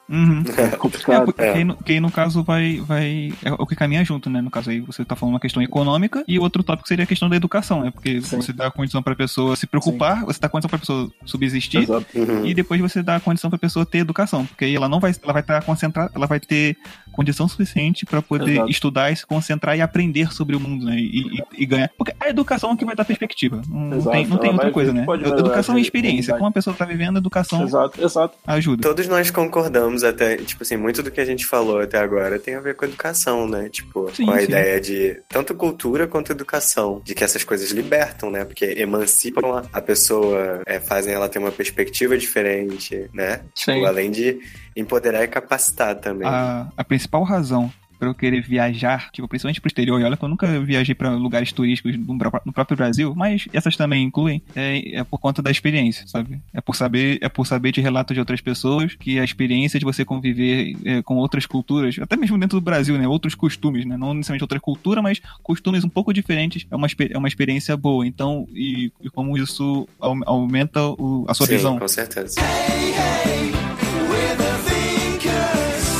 Uhum. É É, complicado. porque É. aí, no- que no caso vai, vai. É o que caminha junto, né? No caso aí você tá falando uma questão econômica e outro tópico seria a questão da educação, né? Porque Sim. você dá condição pra pessoa se preocupar, você dá condição pra pessoa subsistir Exato. Uhum. e depois você dá a condição pra pessoa ter educação, porque aí ela não vai, ela vai estar concentrada, ela vai ter condição suficiente pra poder Exato. estudar e se concentrar e aprender sobre o mundo, né? E, e- e ganhar. Porque a educação é o que vai dar perspectiva. Não, Exato. tem, não tem Ela outra coisa, né? Educação a e experiência. Como a pessoa tá vivendo, a educação Exato, exato. ajuda. Todos nós concordamos até, tipo assim, muito do que a gente falou até agora tem a ver com educação, né? Tipo, Sim, com a sim. ideia de tanto cultura quanto educação, de que essas coisas libertam, né? Porque emancipam a- pessoa, é, fazem ela ter uma perspectiva diferente, né? Tipo, além de empoderar e capacitar também. a, a principal razão pra eu querer viajar, tipo, principalmente pro exterior, e olha que eu nunca viajei pra lugares turísticos no, no próprio Brasil, mas essas também incluem, é, é por conta da experiência, sabe? É por saber, é por saber de relatos de outras pessoas que a experiência de você conviver é, com outras culturas, até mesmo dentro do Brasil, né? Outros costumes, né? Não necessariamente outra cultura, mas costumes um pouco diferentes, é uma, é uma experiência boa. Então, e, e como isso au- aumenta o- a sua Sim, visão. com certeza.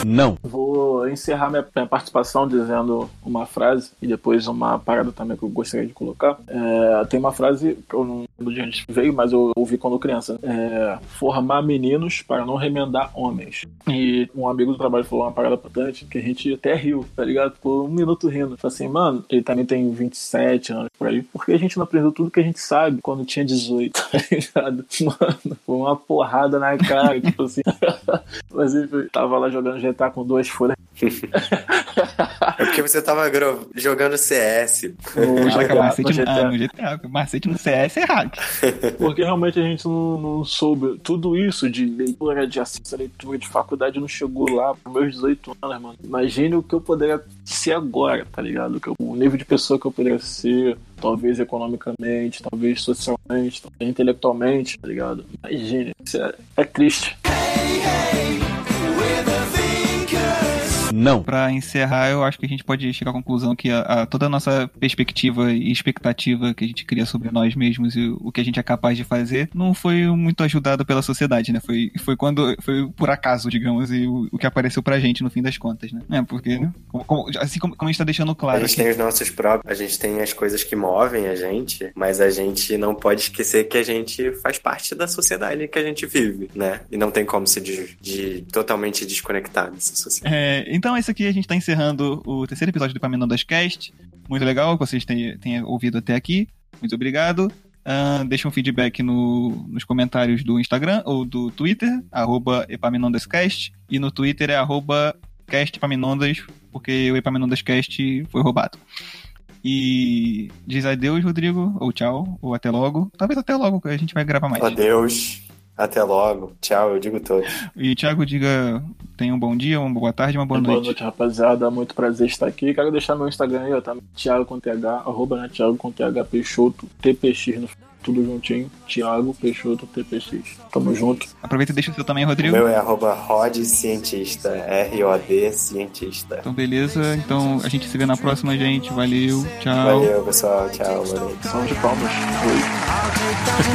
Não. Vou encerrar minha, minha participação dizendo uma frase e depois uma parada também que eu gostaria de colocar. É, tem uma frase que eu não lembro de onde veio, mas eu ouvi quando criança. É, formar meninos para não remendar homens. E um amigo do trabalho falou uma parada importante que a gente até riu, tá ligado? Por um minuto rindo. Falei assim, mano, ele também tem 27 anos por aí. Porque a gente não aprendeu tudo que a gente sabe quando tinha 18, tá ligado? Mano, foi uma porrada na cara, tipo assim. Mas tava lá jogando GTA com duas folhas. É porque você tava jogando CS. GTA, macete, no no, ah, GTA. no GTA. Macete no CS é hack. Porque realmente a gente não, não soube. Tudo isso de leitura, de acesso à leitura, de faculdade não chegou lá pros meus 18 anos, mano. Imagine o que eu poderia ser agora, tá ligado? O nível de pessoa que eu poderia ser, talvez economicamente, talvez socialmente, talvez intelectualmente, tá ligado? Imagine. Isso é, é triste. Não. Pra encerrar, eu acho que a gente pode chegar à conclusão que a, a- toda a nossa perspectiva e expectativa que a gente cria sobre nós mesmos e o, o que a gente é capaz de fazer não foi muito ajudado pela sociedade, né? Foi, foi quando foi por acaso, digamos, e o, o que apareceu pra gente no fim das contas, né? É, porque, né? Como- como- assim como, como a gente tá deixando A claro gente aqui, tem os nossos próprios, a gente tem as coisas que movem a gente, mas a gente não pode esquecer que a gente faz parte da sociedade que a gente vive, né? E não tem como se de, de- totalmente desconectar dessa sociedade. É, então, esse aqui a gente tá encerrando o terceiro episódio do Epaminondas Cast. Muito legal que vocês tenham, ouvido até aqui. Muito obrigado. Ah, deixa um feedback no- nos comentários do Instagram ou do Twitter, arroba Epaminondascast. E no Twitter é arroba castepaminondas, porque o Epaminondas Cast foi roubado. E diz adeus, Rodrigo, ou tchau, ou até logo. Talvez até logo, que a gente vai gravar mais. Adeus. Até logo. Tchau, eu digo todos. E Thiago, diga, tenha um bom dia, uma boa tarde, uma boa Boa noite. noite, rapaziada. Muito prazer estar aqui. Quero deixar meu Instagram aí, ó, tá? Thiago com TH, arroba, né? Thiago com TH Peixoto, TPX no tudo juntinho. Thiago Peixoto, TPX. Tamo junto. Aproveita e deixa o seu também, O Rodrigo. meu é arroba Rod Cientista. R-O-D Cientista. Então, beleza. Então, a gente se vê na próxima, gente. Valeu. Tchau. Valeu, pessoal. Tchau, valeu. São de palmas. Oi.